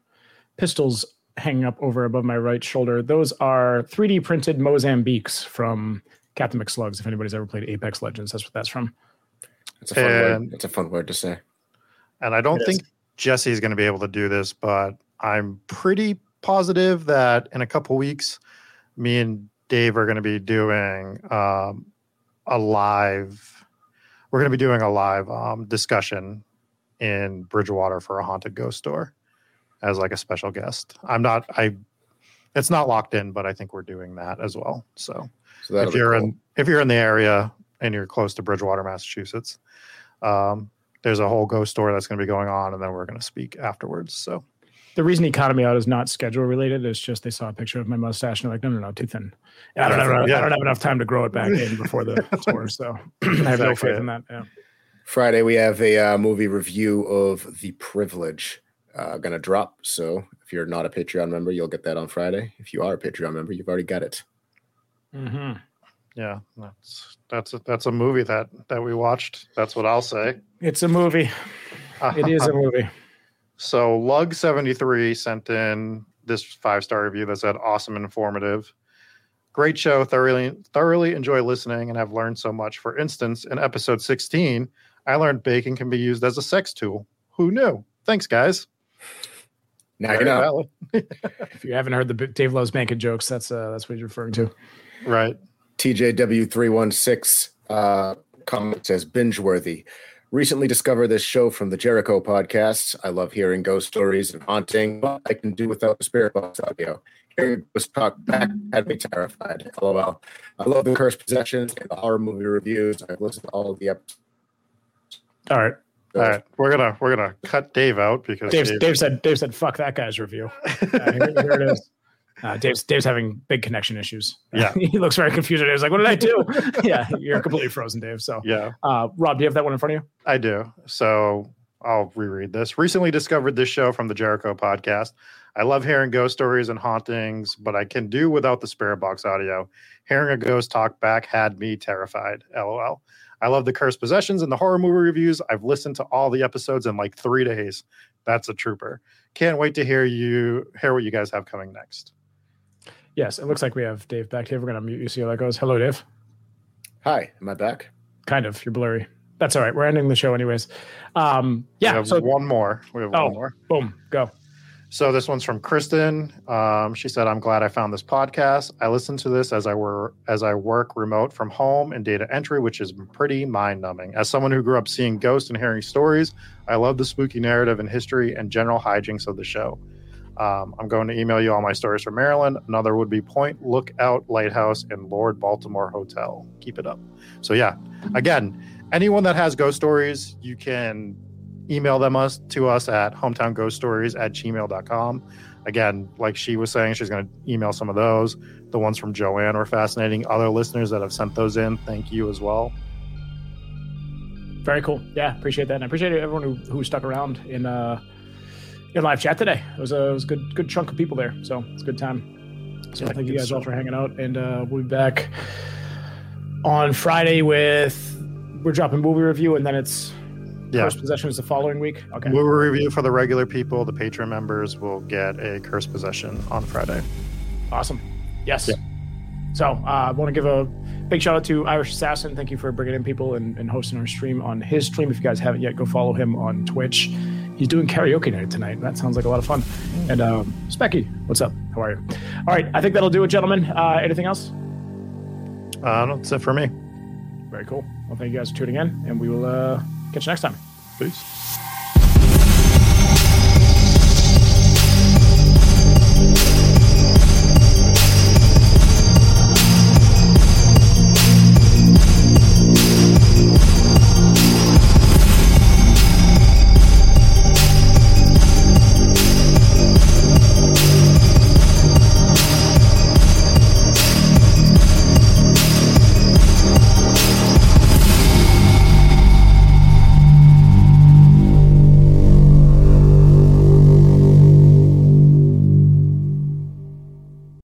pistols hanging up over above my right shoulder. Those are 3D printed Mozambiques from Captain McSlugs. If anybody's ever played Apex Legends, that's what that's from. It's a fun And- word. It's a fun word to say. And I don't It think Jesse's going to be able to do this, but I'm pretty positive that in a couple weeks, me and Dave are going to be doing um, a live. We're going to be doing a live um, discussion in Bridgewater for a haunted ghost store as like a special guest. I'm not. I. It's not locked in, but I think we're doing that as well. So So if you're cool. in if you're in the area and you're close to Bridgewater, Massachusetts, um, there's a whole ghost store that's going to be going on, and then we're going to speak afterwards. So The reason he counted me out is not schedule related. It's just they saw a picture of my mustache and they're like, no, no, no, too thin. I don't, have, Yeah. I don't have enough time to grow it back in before the tour. So I have no faith in that. Yeah. Friday we have a uh, movie review of The Privilege uh, gonna drop. So if you're not a Patreon member, you'll get that on Friday. If you are a Patreon member, you've already got it. Mm-hmm. yeah, that's that's a, that's a movie that that we watched. That's what I'll say. It's a movie. It is a movie. So Lug seventy three sent in this five star review that said awesome, and informative. Great show. Thoroughly thoroughly enjoy listening and have learned so much. For instance, in episode sixteen, I learned bacon can be used as a sex tool. Who knew? Thanks, guys. Now you know. If you haven't heard the B- Dave Loves Banking jokes, that's uh, that's what he's referring to. Right. TJW316 uh, comment says binge worthy. Recently discovered this show from the Jericho podcast. I love hearing ghost stories and haunting, but I can do without the spirit box audio. Hearing ghost talk back had me terrified. LOL. I love the cursed possessions and the horror movie reviews. I've listened to all of the episodes. All right. All right. We're gonna we're gonna cut Dave out because Dave, Dave, Dave said Dave said fuck that guy's review. Uh, here, here it is. Uh, Dave's Dave's having big connection issues. Yeah. he looks very confused. He's like, "What did I do?" yeah, you're completely frozen, Dave. So, Yeah, uh, Rob, do you have that one in front of you? I do. So I'll reread this. Recently discovered this show from the Jericho podcast. I love hearing ghost stories and hauntings, but I can do without the spirit box audio. Hearing a ghost talk back had me terrified. LOL. I love the cursed possessions and the horror movie reviews. I've listened to all the episodes in like three days. That's a trooper. Can't wait to hear you hear what you guys have coming next. Yes, it looks like we have Dave back here. We're gonna mute you. See how that goes. Hello, Dave. Hi, am I back? Kind of. You're blurry. That's all right. We're ending the show anyways. Um, We yeah. have So, one more. We have Oh. one more. boom, go. So this one's from Kristen. Um, she said, "I'm glad I found this podcast. I listen to this as I were as I work remote from home and data entry, which is pretty mind numbing. As someone who grew up seeing ghosts and hearing stories, I love the spooky narrative and history and general hijinks of the show. Um, I'm going to email you all my stories from Maryland. Another would be Point Lookout Lighthouse and Lord Baltimore Hotel. Keep it up. So yeah, again, anyone that has ghost stories, you can email them us to us at hometownghoststories at gmail.com. Again, like she was saying, she's going to email some of those. The ones from Joanne were fascinating. Other listeners that have sent those in, thank you as well. Very cool. Yeah, appreciate that. And I appreciate everyone who, who stuck around in uh in live chat today. It was a, it was a good good chunk of people there. So it's a good time. So Yeah, thank you guys all for hanging out. And uh we'll be back on Friday with we're dropping movie review and then it's Yeah. first possession is the following week. Okay. Movie review for the regular people. The Patreon members will get a curse possession on Friday. Awesome. Yes. Yeah. So uh, I want to give a big shout out to Irish Assassin. Thank you for bringing in people and, and hosting our stream on his stream. If you guys haven't yet, go follow him on Twitch. He's doing karaoke night tonight. That sounds like a lot of fun. And um, Specky, what's up? How are you? All right, I think that'll do it, gentlemen. Uh, anything else? Uh, that's it for me. Very cool. Well, thank you guys for tuning in, and we will uh, catch you next time. Peace.